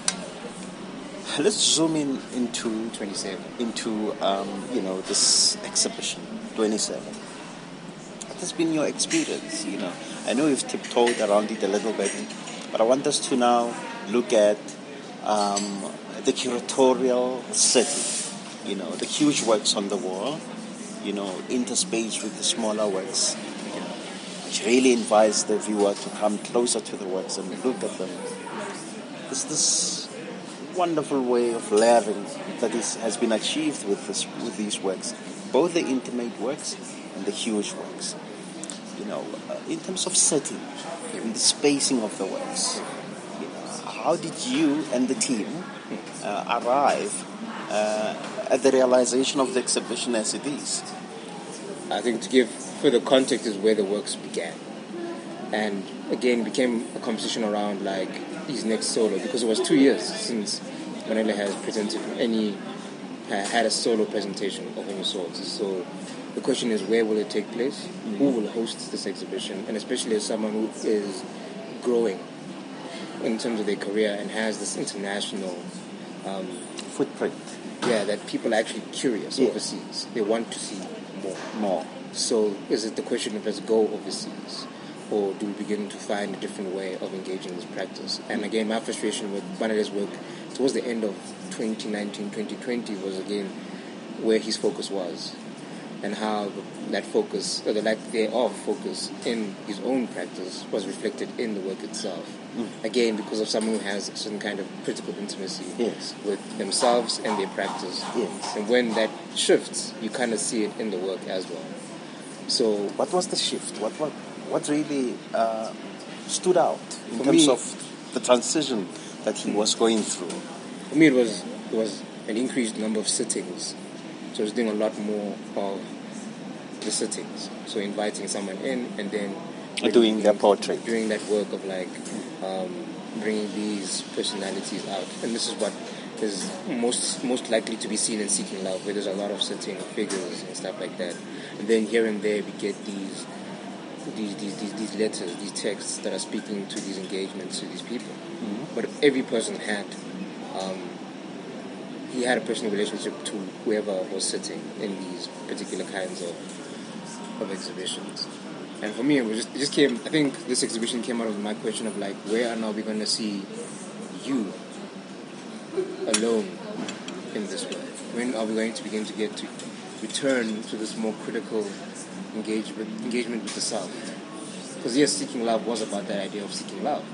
[SPEAKER 1] let's zoom in into
[SPEAKER 2] Twenty seven.
[SPEAKER 1] into um, you know this exhibition 27 what has been your experience you know i know you've tiptoed around it a little bit but i want us to now look at um, the curatorial setting you know the huge works on the wall you know interspaced with the smaller works you know which really invites the viewer to come closer to the works and look at them there's this wonderful way of layering that is, has been achieved with this with these works, both the intimate works and the huge works. You know, uh, in terms of setting, in the spacing of the works, how did you and the team uh, arrive uh, at the realization of the exhibition as it is?
[SPEAKER 2] I think to give further context is where the works began, and again became a conversation around like his next solo because it was two years since Banele has presented any ha- had a solo presentation of any sort. So the question is where will it take place? Who will host this exhibition? And especially as someone who is growing in terms of their career and has this international um,
[SPEAKER 1] Footprint,
[SPEAKER 2] yeah that people are actually curious
[SPEAKER 1] Yeah.
[SPEAKER 2] overseas. They want to see more.
[SPEAKER 1] more.
[SPEAKER 2] So is it the question of let's go overseas, or do we begin to find a different way of engaging this practice? And again, my frustration with Banele's work towards the end of 2019, 2020 was again where his focus was, and how that focus, or the lack thereof focus in his own practice, was reflected in the work itself. Again, because of someone who has a certain kind of critical intimacy
[SPEAKER 1] Yes.
[SPEAKER 2] with themselves and their practice.
[SPEAKER 1] Yes.
[SPEAKER 2] And when that shifts, you kind of see it in the work as well. So
[SPEAKER 1] What was the shift? What what what really uh, stood out in terms
[SPEAKER 2] me-
[SPEAKER 1] of the transition that he was going through?
[SPEAKER 2] for me, it was it was an increased number of sittings. So it's doing a lot more of the sittings. So inviting someone in and then
[SPEAKER 1] Doing their portrait.
[SPEAKER 2] doing that work of like um, bringing these personalities out. And this is what is most most likely to be seen in Seeking Love, where there's a lot of sitting figures and stuff like that. And then here and there we get these these these, these, these letters, these texts that are speaking to these engagements to these people. But if every person had um, he had a personal relationship to whoever was sitting in these particular kinds of of exhibitions. And for me, it was just it just came. I think this exhibition came out of my question of like, where are now we going to see you alone in this work? When are we going to begin to get to return to this more critical engagement engagement with the self? Because yes, seeking love was about that idea of seeking love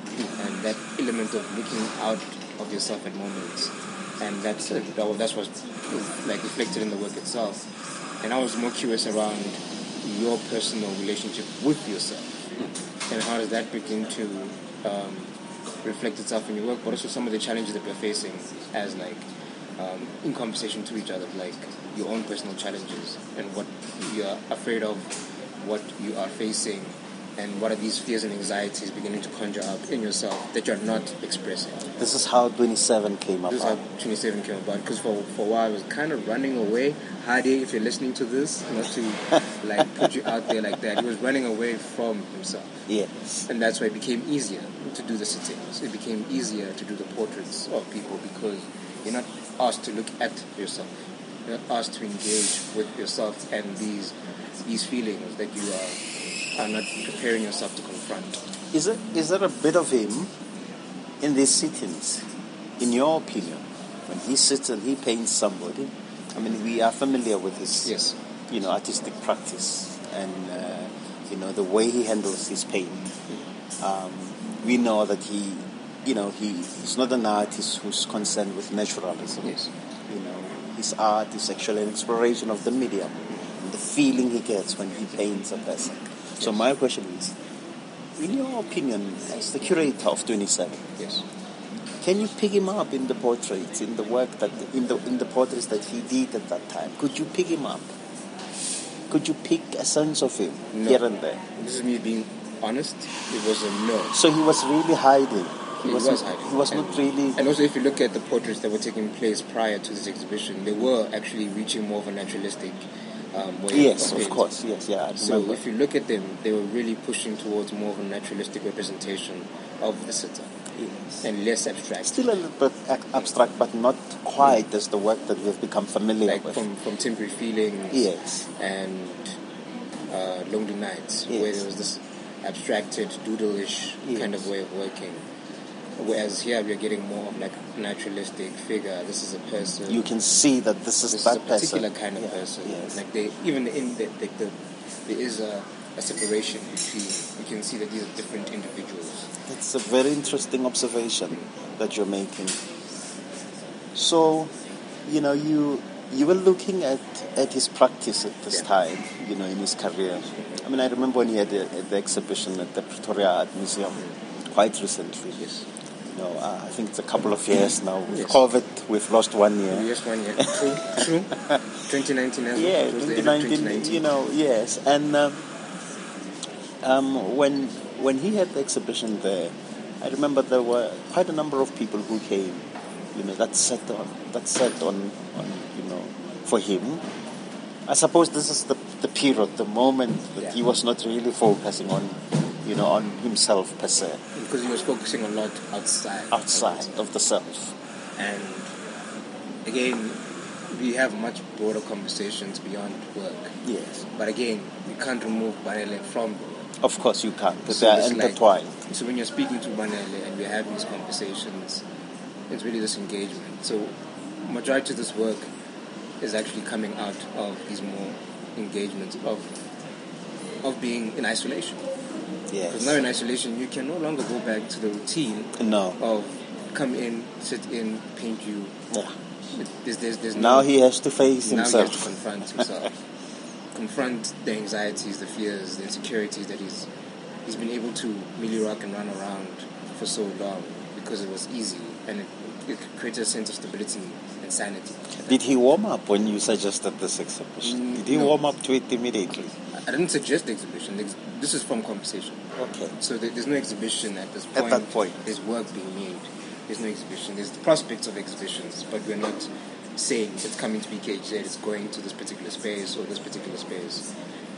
[SPEAKER 2] and that element of looking out of yourself at moments, and that's that's like reflected in the work itself. And I was more curious around your personal relationship with yourself, and how does that begin to um, reflect itself in your work, but also some of the challenges that we're facing as like um, in conversation to each other, like your own personal challenges and what you're afraid of, what you are facing, and what are these fears and anxieties beginning to conjure up in yourself that you're not expressing.
[SPEAKER 1] This is how 27 came
[SPEAKER 2] This is
[SPEAKER 1] about.
[SPEAKER 2] how 27 came about because for, for a while I was kind of running away. Hadi, if you're listening to this, not to like put you out there like that, he was running away from himself.
[SPEAKER 1] Yes.
[SPEAKER 2] And that's why it became easier to do the sittings. It became easier to do the portraits of people because you're not asked to look at yourself. You're not asked to engage with yourself and these these feelings that you are are not preparing yourself to confront.
[SPEAKER 1] Is it is there a bit of him in these sittings, in your opinion, when he sits and he paints somebody? I mean, we are familiar with his,
[SPEAKER 2] Yes.
[SPEAKER 1] you know, artistic practice, and uh, You know, the way he handles his pain. Um, we know that he, you know, he, he's not an artist who's concerned with naturalism.
[SPEAKER 2] Yes.
[SPEAKER 1] You know, his art is actually an exploration of the medium, and the feeling he gets when he paints a person. So
[SPEAKER 2] Yes.
[SPEAKER 1] my question is, in your opinion, as the curator of 27,
[SPEAKER 2] Yes.
[SPEAKER 1] can you pick him up in the portraits, in the work that, in the in the portraits that he did at that time? Could you pick him up? Could you pick a sense of him
[SPEAKER 2] No.
[SPEAKER 1] here and there?
[SPEAKER 2] This is me being honest. It was a no.
[SPEAKER 1] So he was really hiding. He,
[SPEAKER 2] He
[SPEAKER 1] was,
[SPEAKER 2] was hiding.
[SPEAKER 1] He was
[SPEAKER 2] And-
[SPEAKER 1] not really.
[SPEAKER 2] And also, if you look at the portraits that were taking place prior to this exhibition, they were actually reaching more of a naturalistic um.
[SPEAKER 1] Yes, of course. Yes, yeah. I
[SPEAKER 2] So
[SPEAKER 1] remember.
[SPEAKER 2] if you look at them, they were really pushing towards more of a naturalistic representation of the sitter
[SPEAKER 1] Yes.
[SPEAKER 2] and less abstract.
[SPEAKER 1] Still a little bit ac- abstract, but not quite as the work that we've become familiar
[SPEAKER 2] like
[SPEAKER 1] with.
[SPEAKER 2] from, from temporary feelings
[SPEAKER 1] yes.
[SPEAKER 2] and uh, lonely nights, where there was this abstracted, doodle-ish kind of way of working. Whereas here we're getting more of like naturalistic figure. This is a person.
[SPEAKER 1] You can see that this is
[SPEAKER 2] this is
[SPEAKER 1] that
[SPEAKER 2] a particular
[SPEAKER 1] person.
[SPEAKER 2] kind of
[SPEAKER 1] Yeah,
[SPEAKER 2] person.
[SPEAKER 1] Yes.
[SPEAKER 2] Like they even in the, like the there is a, a separation between. You can see that these are different individuals.
[SPEAKER 1] It's a very interesting observation that you're making. So, you know, you you were looking at, at his practice at this
[SPEAKER 2] Yeah.
[SPEAKER 1] time, you know, in his career. I mean, I remember when he had the, the exhibition at the Pretoria Art Museum quite recently.
[SPEAKER 2] Yes.
[SPEAKER 1] Know, uh, I think it's a couple of years now. With
[SPEAKER 2] Yes.
[SPEAKER 1] COVID, we've lost one year.
[SPEAKER 2] Yes, one year. True. True. 2019 as well.
[SPEAKER 1] Yeah,
[SPEAKER 2] It was the end of
[SPEAKER 1] 2019, you know, yes. And um, um, when when he had the exhibition there, I remember there were quite a number of people who came, you know, that set on that set on, on you know, for him. I suppose this is the the period, the moment that
[SPEAKER 2] Yeah.
[SPEAKER 1] he was not really focusing on, you know, on himself per se,
[SPEAKER 2] Because he was focusing a lot outside.
[SPEAKER 1] outside of the self.
[SPEAKER 2] And again, we have much broader conversations beyond work.
[SPEAKER 1] Yes,
[SPEAKER 2] But again, you can't remove Banele from the work.
[SPEAKER 1] of course you can't, because
[SPEAKER 2] So
[SPEAKER 1] they are
[SPEAKER 2] it's like-
[SPEAKER 1] intertwined.
[SPEAKER 2] So when you're speaking to Banele and we're having these conversations, it's really this engagement. So majority of this work is actually coming out of these more engagements of of being in isolation. Because now in isolation, you can no longer go back to the routine
[SPEAKER 1] No.
[SPEAKER 2] of come in, sit in, paint you.
[SPEAKER 1] Yeah.
[SPEAKER 2] There's, there's, there's
[SPEAKER 1] Now
[SPEAKER 2] no,
[SPEAKER 1] he has to face
[SPEAKER 2] now
[SPEAKER 1] himself.
[SPEAKER 2] he has to confront himself, confront the anxieties, the fears, the insecurities that he's he's been able to really rock and run around for so long because it was easy and it, it created a sense of stability and sanity.
[SPEAKER 1] Did he warm up when you suggested this exhibition?
[SPEAKER 2] Mm,
[SPEAKER 1] Did he
[SPEAKER 2] no.
[SPEAKER 1] warm up to it immediately?
[SPEAKER 2] I didn't suggest the exhibition. The ex- This is from conversation.
[SPEAKER 1] Okay.
[SPEAKER 2] So there- there's no exhibition at this point.
[SPEAKER 1] At that point.
[SPEAKER 2] There's work being made. There's no exhibition. There's the prospects of exhibitions, but we're not saying it's coming to BKHZ, it's going to this particular space or this particular space.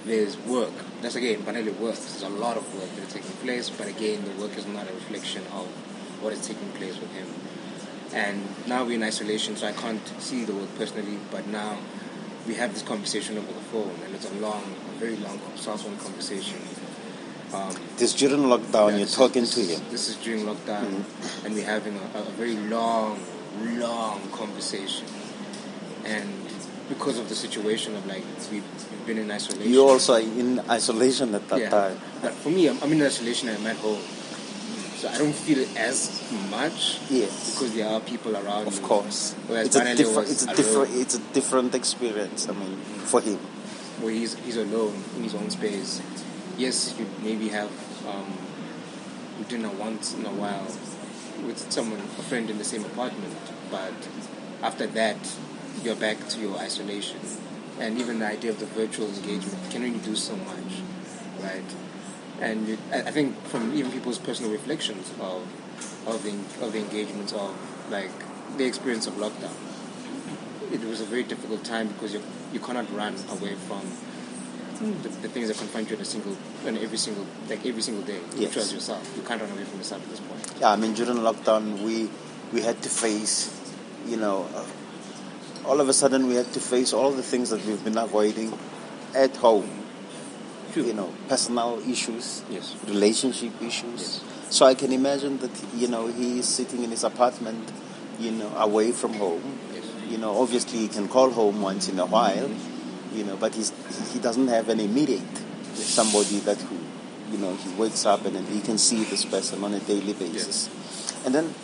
[SPEAKER 2] There's work. That's again, Banele work. There's a lot of work that is taking place, but again, the work is not a reflection of what is taking place with him. And now we're in isolation, so I can't see the work personally, but now we have this conversation over the phone, and it's a long, very long, phone conversation. Um,
[SPEAKER 1] This during lockdown,
[SPEAKER 2] yeah,
[SPEAKER 1] you're
[SPEAKER 2] this is-
[SPEAKER 1] talking to him.
[SPEAKER 2] This is during lockdown,
[SPEAKER 1] Mm-hmm.
[SPEAKER 2] and we're having a, a very long, long conversation. And because of the situation of like we've, we've been in isolation.
[SPEAKER 1] You also are in isolation at that
[SPEAKER 2] yeah.
[SPEAKER 1] time.
[SPEAKER 2] But for me, I'm, I'm in isolation. I'm at home, so I don't feel it as much
[SPEAKER 1] Yes.
[SPEAKER 2] because there are people around.
[SPEAKER 1] Of
[SPEAKER 2] me.
[SPEAKER 1] course. It's a different. It's a different. It's a different experience. I mean, for him.
[SPEAKER 2] Where he's he's alone in his own space. Yes, you maybe have um, dinner once in a while with someone, a friend in the same apartment, but after that, you're back to your isolation. And even the idea of the virtual engagement can only do so much, right? And you, I I think from even people's personal reflections of of the of the engagements of like the experience of lockdown, it was a very difficult time because you you cannot run away from the, the things that confront you in a single in every single like every single day.
[SPEAKER 1] Yes.
[SPEAKER 2] Which yourself. You can't run away from yourself at this point.
[SPEAKER 1] Yeah, I mean, during lockdown, we we had to face, you know, uh, all of a sudden we had to face all the things that we've been avoiding at home. You know, personal issues,
[SPEAKER 2] Yes.
[SPEAKER 1] relationship issues.
[SPEAKER 2] Yes.
[SPEAKER 1] So I can imagine that you know he is sitting in his apartment, you know, away from home. You know, obviously he can call home once in a while, you know, but he's he doesn't have an immediate somebody that who, you know, he wakes up and then he can see this person on a daily basis. And then,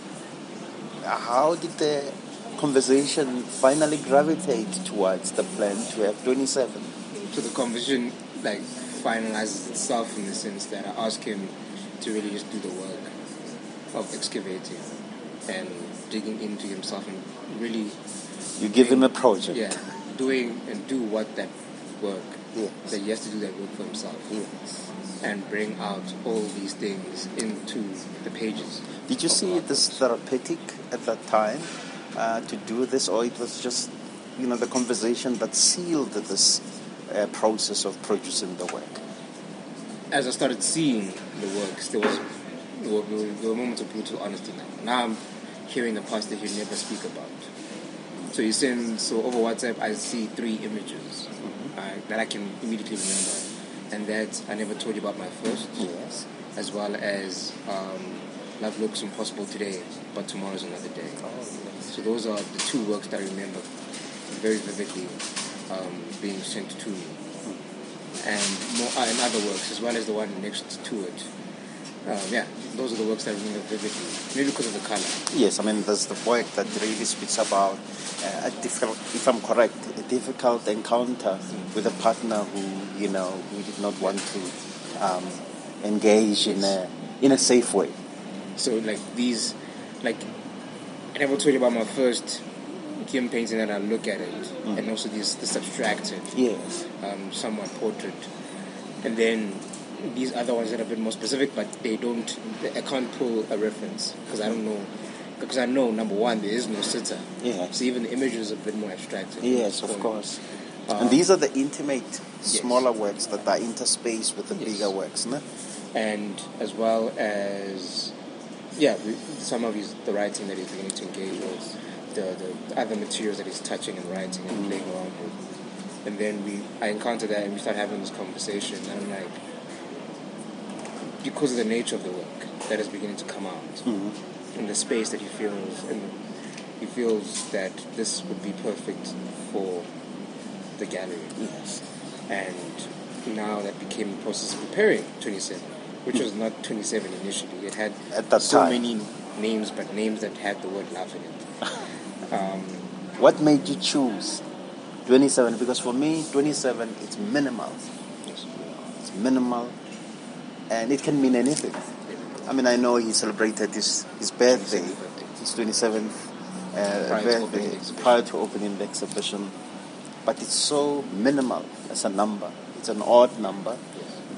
[SPEAKER 1] how did the conversation finally gravitate towards the plan to have 27?
[SPEAKER 2] So the conversation like finalizes itself in the sense that I ask him to really just do the work of excavating and digging into himself and really
[SPEAKER 1] You give him a project.
[SPEAKER 2] yeah doing and do what that work
[SPEAKER 1] Yes.
[SPEAKER 2] that he has to do that work for himself and bring out all these things into the pages.
[SPEAKER 1] Did you see this therapeutic at that time uh, to do this, or it was just, you know, the conversation that sealed this uh, process of producing the work?
[SPEAKER 2] as I started seeing the works, there was there were, there were moments of brutal honesty. Now, now I'm hearing the parts that you never speak about. So you send so over WhatsApp, I see three images uh, that I can immediately remember, and that I never told you about my first,
[SPEAKER 1] Yes.
[SPEAKER 2] as well as um, Love Looks Impossible Today, but Tomorrow's Another Day. So those are the two works that I remember very vividly um, being sent to me, and more uh, and other works as well as the one next to it. Um, yeah, those are the works that vividly, maybe because of the color.
[SPEAKER 1] Yes, I mean, there's the work that really speaks about uh, a difficult, if I'm correct, a difficult encounter with a partner who, you know, who did not want to um, engage in a in a safe way.
[SPEAKER 2] So like these, like I never told you about my first Kim painting that I look at it, and also this this abstracted,
[SPEAKER 1] Yes.
[SPEAKER 2] um, somewhat portrait, and then these other ones that are a bit more specific, but they don't. I can't pull a reference because I don't know. Because I know number one, there is no sitter.
[SPEAKER 1] Yes.
[SPEAKER 2] So even the images are a bit more abstracted.
[SPEAKER 1] Yes, of course.
[SPEAKER 2] Uh,
[SPEAKER 1] and these are the intimate, smaller works that are interspaced with the
[SPEAKER 2] Yes.
[SPEAKER 1] bigger works, no?
[SPEAKER 2] and as well as yeah, some of his the writing that he's beginning to engage with, the, the other materials that he's touching and writing and playing around with, and then we I encounter that and we start having this conversation, and I'm like, because of the nature of the work that is beginning to come out,
[SPEAKER 1] Mm-hmm.
[SPEAKER 2] and the space that he feels, and he feels that this would be perfect for the gallery
[SPEAKER 1] Yes.
[SPEAKER 2] and now that became the process of preparing 27, which was not 27 initially. It had
[SPEAKER 1] At that
[SPEAKER 2] so
[SPEAKER 1] time.
[SPEAKER 2] many names, but names that had the word love in it. Um,
[SPEAKER 1] What made you choose 27? Because for me, 27 is minimal.
[SPEAKER 2] yes.
[SPEAKER 1] It's minimal, and it can mean anything. I mean, I know he celebrated his, his birthday, his 27th uh,
[SPEAKER 2] Prior
[SPEAKER 1] birthday,
[SPEAKER 2] exhibition.
[SPEAKER 1] prior to opening the exhibition. But it's so minimal as a number. It's an odd number.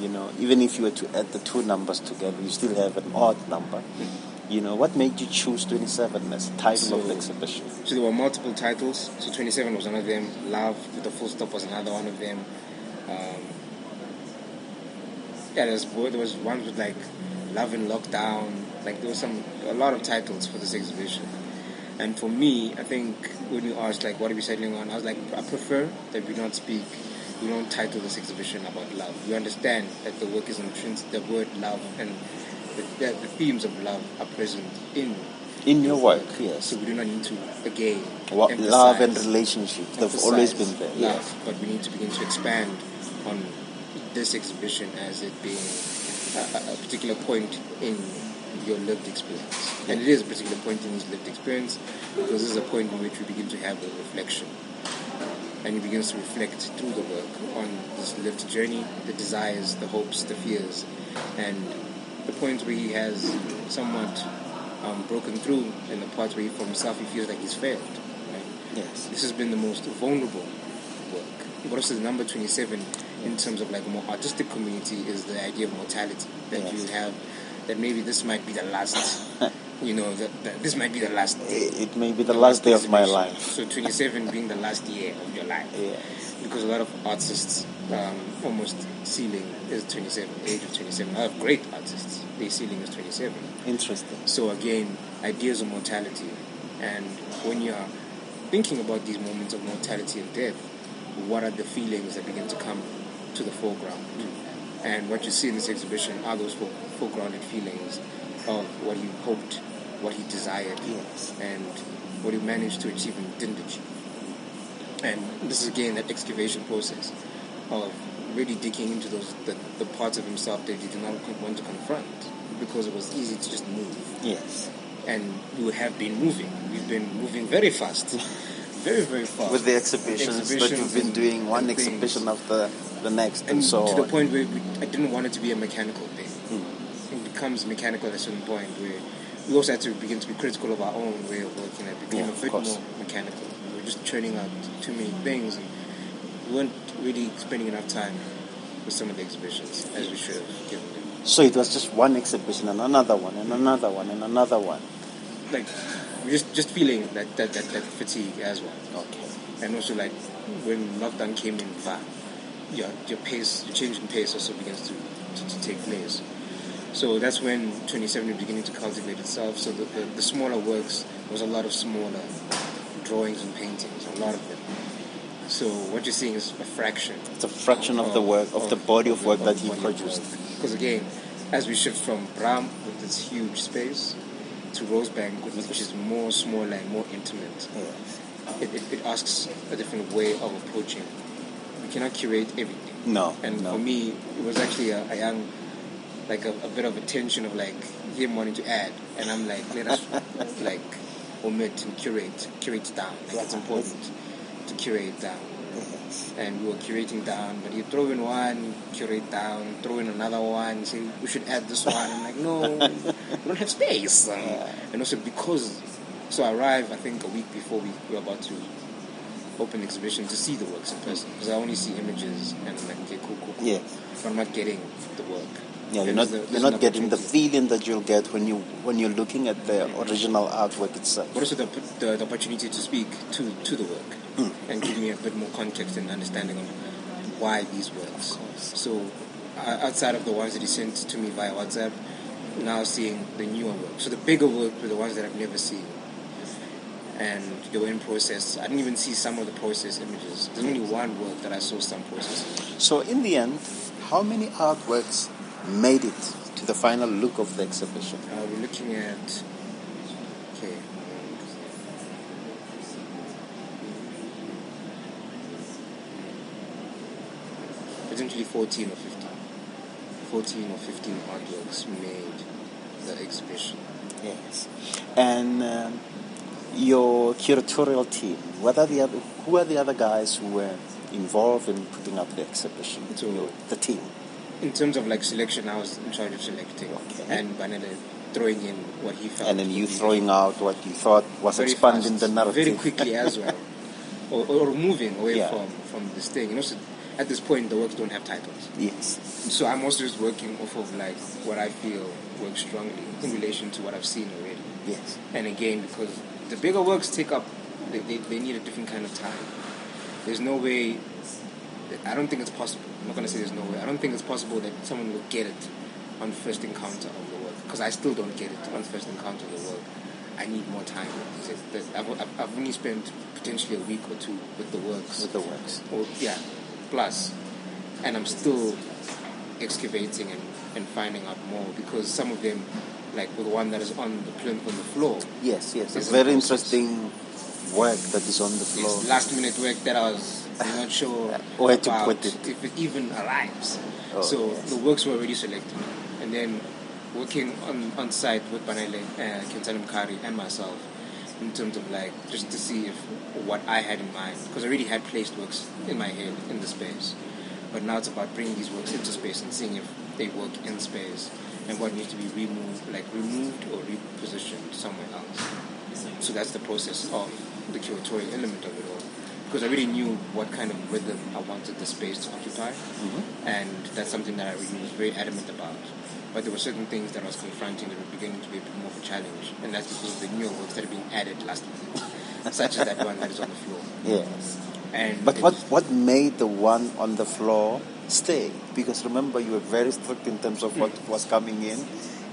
[SPEAKER 1] You know, even if you were to add the two numbers together, you still have an odd number. You know, what made you choose 27 as the title of the exhibition?
[SPEAKER 2] So there were multiple titles. So 27 was one of them. Love with the full stop was another one of them. Um, yeah, there was, there was ones with like Love in Lockdown. Like there was some a lot of titles for this exhibition. And for me, I think when you asked like what are we settling on, I was like I prefer that we not speak, we don't title this exhibition about love. We understand that the work is intrinsic, the word love and the, the, the themes of love are present in
[SPEAKER 1] In your work, yes.
[SPEAKER 2] so we do not need to again
[SPEAKER 1] What, love and relationship, they've always been there.
[SPEAKER 2] Love,
[SPEAKER 1] Yes.
[SPEAKER 2] but we need to begin to expand on this exhibition as it being a, a- particular point in your lived experience, and it is a particular point in his lived experience because this is a point in which we begin to have a reflection, and he begins to reflect through the work on this lived journey, the desires, the hopes, the fears, and the points where he has somewhat um, broken through, and the parts where he, for himself he feels like he's failed. Right?
[SPEAKER 1] Yes.
[SPEAKER 2] This has been the most vulnerable work. But also the number 27 in terms of like a more artistic community is the idea of mortality. That
[SPEAKER 1] Yes.
[SPEAKER 2] you have, that maybe this might be the last, you know, that, that this might be the last day.
[SPEAKER 1] It may be the last day of my life.
[SPEAKER 2] So 27 being the last year of your life.
[SPEAKER 1] Yes.
[SPEAKER 2] Because a lot of artists, um, almost ceiling is 27, age of 27. I have great artists, their ceiling is 27.
[SPEAKER 1] Interesting.
[SPEAKER 2] So again, ideas of mortality, and when you are thinking about these moments of mortality and death, what are the feelings that begin to come to the foreground? And what you see in this exhibition are those foregrounded feelings of what he hoped, what he desired,
[SPEAKER 1] Yes.
[SPEAKER 2] and what he managed to achieve and didn't achieve. And this is again that excavation process of really digging into those the, the parts of himself that he did not want to confront because it was easy to just move.
[SPEAKER 1] Yes.
[SPEAKER 2] And we have been moving. We've been moving very fast, very very fast.
[SPEAKER 1] With the exhibitions, that
[SPEAKER 2] Exhibitions
[SPEAKER 1] you've been doing one
[SPEAKER 2] things.
[SPEAKER 1] exhibition after the next, and,
[SPEAKER 2] and
[SPEAKER 1] so
[SPEAKER 2] to the point where we, I didn't want it to be a mechanical thing.
[SPEAKER 1] Hmm.
[SPEAKER 2] It becomes mechanical at a certain point where we also had to begin to be critical of our own way of working. It became
[SPEAKER 1] Yeah,
[SPEAKER 2] a bit more mechanical. We were just churning out too many things, and we weren't really spending enough time with some of the exhibitions as we should have given them.
[SPEAKER 1] So it was just one exhibition and another one and another one and another one.
[SPEAKER 2] Like just just feeling that that, that, that fatigue as well.
[SPEAKER 1] Okay.
[SPEAKER 2] and also like when lockdown came in, your your pace, your change in pace also begins to, to, to take place. So that's when 2070 is beginning to cultivate itself. So the, the, the smaller works, there was a lot of smaller drawings and paintings, a lot of them. So what you're seeing is a fraction
[SPEAKER 1] It's a fraction of the work, of the body of work that he produced.
[SPEAKER 2] Because again, as we shift from Braam with this huge space to Rosebank, which is more smaller and more intimate,
[SPEAKER 1] Yes.
[SPEAKER 2] it, it, it asks a different way of approaching. We cannot curate everything.
[SPEAKER 1] No.
[SPEAKER 2] And
[SPEAKER 1] no.
[SPEAKER 2] for me, it was actually a, a young, like a, a bit of a tension of like him wanting to add, and I'm like, let us like omit and curate, curate down. Like it's important to curate down. And we were curating down, but you throw in one, curate down, throw in another one, say we should add this one. I'm like, no, we don't have space. Um, and also because, so I arrived, I think a week before we were about to open the exhibition to see the works in person because I only see images and I'm like, okay, cool, cool, cool.
[SPEAKER 1] Yes.
[SPEAKER 2] But I'm not getting the work.
[SPEAKER 1] Yeah, you're not you're not getting the feeling that you'll get when you when you're looking at the original artwork itself.
[SPEAKER 2] but also the, the, the opportunity to speak to, to the work. and give me a bit more context and understanding on why these works. So, uh, outside of the ones that he sent to me via WhatsApp, now seeing the newer work. So, the bigger work were the ones that I've never seen. And they were in process. I didn't even see some of the process images. There's only one work that I saw some process.
[SPEAKER 1] So in the end, how many artworks made it to the final look of the exhibition?
[SPEAKER 2] Uh, we're looking at. Okay. Potentially 14 or 15. 14 or 15 artworks made the exhibition.
[SPEAKER 1] Yes. And um, your curatorial team, what are the other, who are the other guys who were involved in putting up the exhibition?
[SPEAKER 2] So-
[SPEAKER 1] Your- the team.
[SPEAKER 2] In terms of like selection, I was in charge of selecting,
[SPEAKER 1] Okay.
[SPEAKER 2] and Banele throwing in what he felt.
[SPEAKER 1] And then you throwing out what you thought was
[SPEAKER 2] very
[SPEAKER 1] expanding
[SPEAKER 2] fast,
[SPEAKER 1] the narrative.
[SPEAKER 2] very quickly as well, or, or moving away
[SPEAKER 1] Yeah.
[SPEAKER 2] from from this thing. You know, so at this point, the works don't have titles.
[SPEAKER 1] Yes.
[SPEAKER 2] So I'm also just working off of like what I feel works strongly in relation to what I've seen already.
[SPEAKER 1] Yes.
[SPEAKER 2] And again, because the bigger works take up, they, they, they need a different kind of time. There's no way, I don't think it's possible. I'm not going to say there's no way. I don't think it's possible that someone will get it on first encounter of the work. Because I still don't get it on first encounter of the work. I need more time. with it. That- I've, I've- I've only spent potentially a week or two with the works
[SPEAKER 1] With the works.
[SPEAKER 2] or yeah, plus, and I'm still excavating and, and finding out more because some of them, like with the one that is on the plinth on the floor,
[SPEAKER 1] Yes, yes. It's very interesting work that is on the floor.
[SPEAKER 2] it's last minute work that I was not sure
[SPEAKER 1] Where to put it.
[SPEAKER 2] if it even arrives.
[SPEAKER 1] Oh,
[SPEAKER 2] so
[SPEAKER 1] yes.
[SPEAKER 2] the works were already selected, and then working on, on site with Banele, uh, Kentani Mkari, and myself. In terms of like just to see if what I had in mind, because I already had placed works in my head in the space, but now it's about bringing these works into space and seeing if they work in space and what needs to be removed, like removed or repositioned somewhere else. So that's the process of the curatorial element of it all. Because I really knew what kind of rhythm I wanted the space to occupy, mm-hmm. and that's something that I really was very adamant about. But there were certain things that I was confronting that were beginning to be a bit more of a challenge, and that's because of the newer works that are being added last week, such as that one that is on the floor.
[SPEAKER 1] Yes.
[SPEAKER 2] And
[SPEAKER 1] But what, what made the one on the floor stay? Because remember, you were very strict in terms of what was coming in.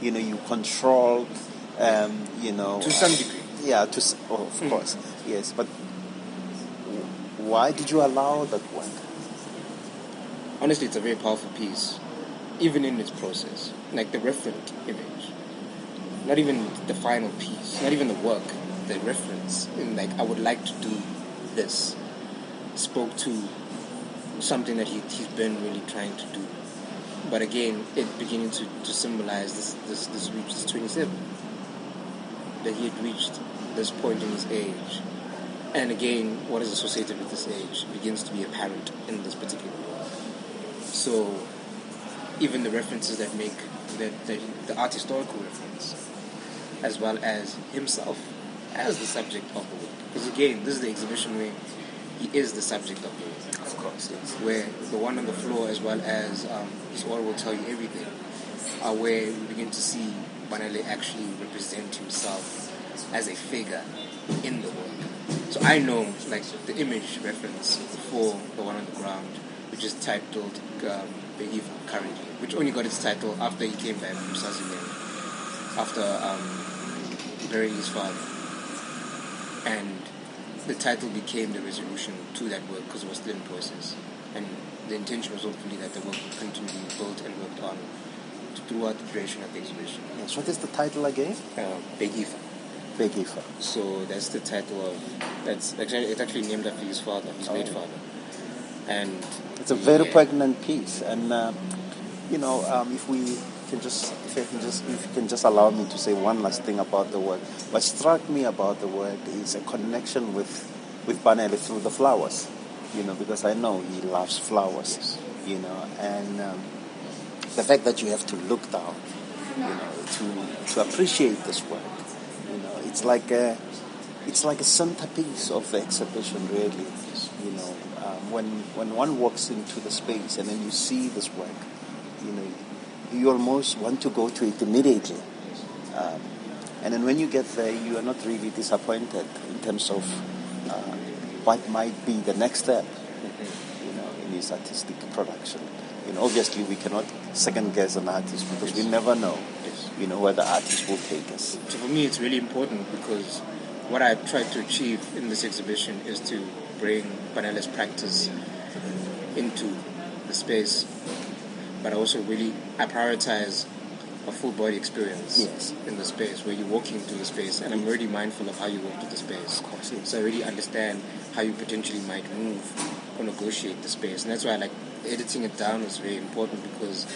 [SPEAKER 1] You know, you controlled, um, you know.
[SPEAKER 2] to some
[SPEAKER 1] uh,
[SPEAKER 2] degree,
[SPEAKER 1] Yeah, to, oh, of
[SPEAKER 2] Mm.
[SPEAKER 1] course. Yes, but why did you allow that one?
[SPEAKER 2] honestly, it's a very powerful piece, even in its process. Like the referent image, not even the final piece, not even the work, the reference. In like, I would like to do this, spoke to something that he, he's been really trying to do. But again, it beginning to, to symbolize this, this, this reach, this 27. That he had reached this point in his age. And again, what is associated with this age begins to be apparent in this particular work. So, even the references that make that, that the art historical reference, as well as himself as the subject of the work. Because again, this is the exhibition where he is the subject of the work.
[SPEAKER 1] Of course, yes.
[SPEAKER 2] Where the one on the floor, as well as um, his aura will tell you everything, are where we begin to see Banele actually represent himself as a figure in the work. So I know, like, the image reference for the one on the ground, which is titled um, Believe currently, which only got its title after he came back from Swaziland, after um, burying his father. And the title became the resolution to that work because it was still in process. And the intention was hopefully that the work would continue to be built and worked on throughout the duration of the exhibition.
[SPEAKER 1] Yes. What is the title again?
[SPEAKER 2] Uh, Begifa.
[SPEAKER 1] Begifa.
[SPEAKER 2] So that's the title of that's actually it's actually named after his father, his late
[SPEAKER 1] Oh.
[SPEAKER 2] father. And
[SPEAKER 1] It's a very
[SPEAKER 2] yeah,
[SPEAKER 1] pregnant piece, and uh, you know, um, if we can just, if I can just, if you can just allow me to say one last thing about the work. What struck me about the work is a connection with with Banele through the flowers, you know, because I know he loves flowers, you know, and um, the fact that you have to look down, you know, to to appreciate this work, you know, it's like a it's like a centerpiece of the exhibition, really. You know, when when one walks into the space and then you see this work, you know, you almost want to go to it immediately. Um, and then when you get there, you are not really disappointed in terms of uh, what might be the next step, you know, in his artistic production. You know, obviously we cannot second guess an artist because we never know, you know, where the artist will take us.
[SPEAKER 2] So for me, it's really important because what I've tried to achieve in this exhibition is to bring Banele's practice into the space, but also really I prioritize a full body experience
[SPEAKER 1] Yes.
[SPEAKER 2] in the space where you're walking through the space, and I'm really mindful of how you walk through the space.
[SPEAKER 1] Of course, yes.
[SPEAKER 2] So I really understand how you potentially might move or negotiate the space, and that's why like editing it down was very important because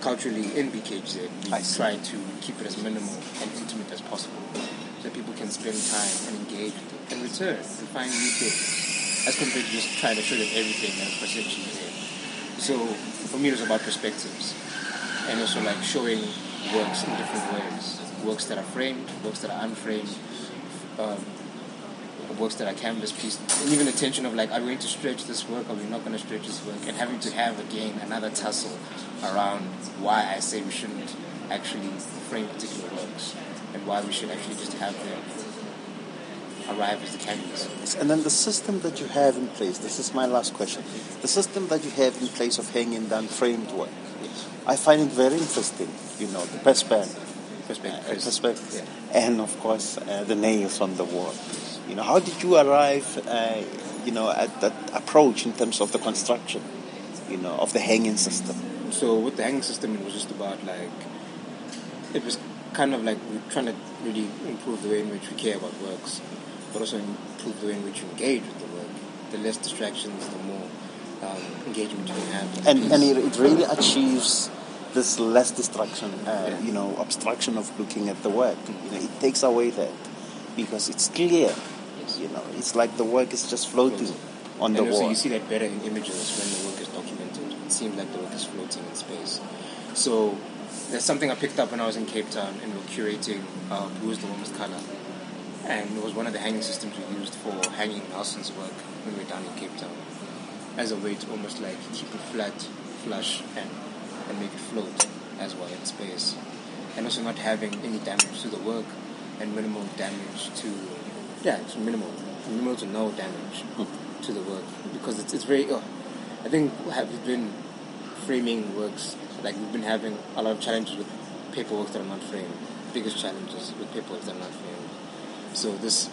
[SPEAKER 2] culturally in BKZ we
[SPEAKER 1] I
[SPEAKER 2] try to keep it as minimal and intimate as possible, so people can spend time and engage with it and return and find new things, as compared to just trying to show them everything and perception there. So for me, it was about perspectives and also like showing works in different ways. Works that are framed, works that are unframed, um, works that are canvas pieces, and even the tension of like, are we going to stretch this work? Are we not going to stretch this work? And having to have again another tussle around why I say we shouldn't actually frame particular works and why we should actually just have them arrive as the canvas.
[SPEAKER 1] And then the system that you have in place, this is my last question. The system that you have in place of hanging down framed work, I find it very interesting, you know, the perspective.
[SPEAKER 2] Perspective.
[SPEAKER 1] uh, perspective.
[SPEAKER 2] Yeah.
[SPEAKER 1] And of course, uh, the nails on the wall. You know, how did you arrive, uh, you know, at that approach in terms of the construction, you know, of the hanging system?
[SPEAKER 2] So with the hanging system, it was just about like it was kind of like we're trying to really improve the way in which we care about works, but also improve the way in which you engage with the work. The less distractions, the more um, engagement you can have.
[SPEAKER 1] And, and it, it really achieves this less distraction, uh,
[SPEAKER 2] Yeah.
[SPEAKER 1] you know, obstruction of looking at the work. You know, it takes away that because it's clear.
[SPEAKER 2] Yes.
[SPEAKER 1] You know, it's like the work is just floating on the
[SPEAKER 2] and also
[SPEAKER 1] wall.
[SPEAKER 2] you see that better in images when the work is documented. It seems like the work is floating in space. So there's something I picked up when I was in Cape Town and we were curating uh, Blue is the Warmest Color. And it was one of the hanging systems we used for hanging Nelson's work when we were down in Cape Town. As a way to almost like keep it flat, flush, and, and make it float as well in space. And also not having any damage to the work and minimal damage to, yeah, it's minimal, minimal to no damage hmm. to the work because it's, it's very. Oh, I think we've been framing works like we've been having a lot of challenges with paperwork that are not framed. Biggest challenges with paperwork that are not framed. So this,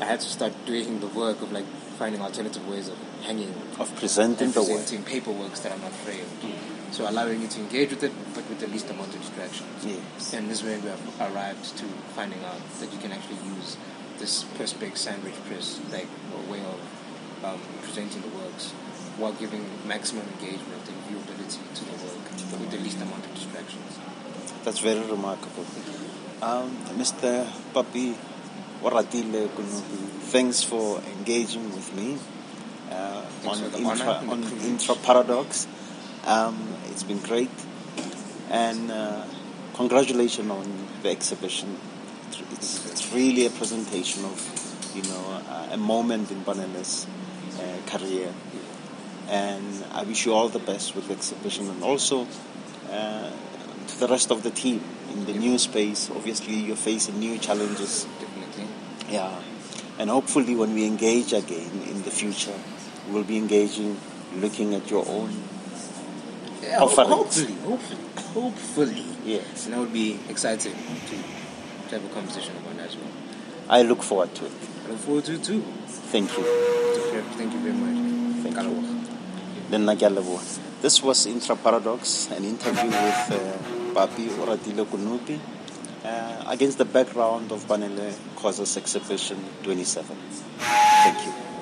[SPEAKER 2] I had to start doing the work of like finding alternative ways of hanging
[SPEAKER 1] of presenting the
[SPEAKER 2] presenting paperworks that are not framed. So allowing you to engage with it, but with the least amount of distractions.
[SPEAKER 1] Yes.
[SPEAKER 2] And this way we have arrived to finding out that you can actually use this perspex sandwich press like a way of um, presenting the works while giving maximum engagement and viewability to the work with the least amount of distractions.
[SPEAKER 1] That's very remarkable. Um, Mr. Papi Oratile Kunupi, thanks for engaging with me uh, on, intra,
[SPEAKER 2] honor and the
[SPEAKER 1] on. Intra Paradox. Um, it's been great. And uh, congratulations on the exhibition. It's, it's really a presentation of, you know, uh, a moment in Banele's uh, career. And I wish you all the best with the exhibition and also uh, to the rest of the team in the new space. Obviously, you're facing new challenges. Yeah. And hopefully, when we engage again in the future, we'll be engaging, looking at your own.
[SPEAKER 2] Yeah,
[SPEAKER 1] Offerings.
[SPEAKER 2] hopefully, hopefully, hopefully.
[SPEAKER 1] Yes.
[SPEAKER 2] And that would be exciting to, to have a conversation about that as well.
[SPEAKER 1] I look forward to it.
[SPEAKER 2] I look forward to it too.
[SPEAKER 1] Thank you.
[SPEAKER 2] Thank you very much.
[SPEAKER 1] Thank you. Then Nagyalabu. This was Intra Paradox, an interview with uh, Papi Oratile Kunupi uh, against the background of Banele Khoza's Exhibition 27. Thank you.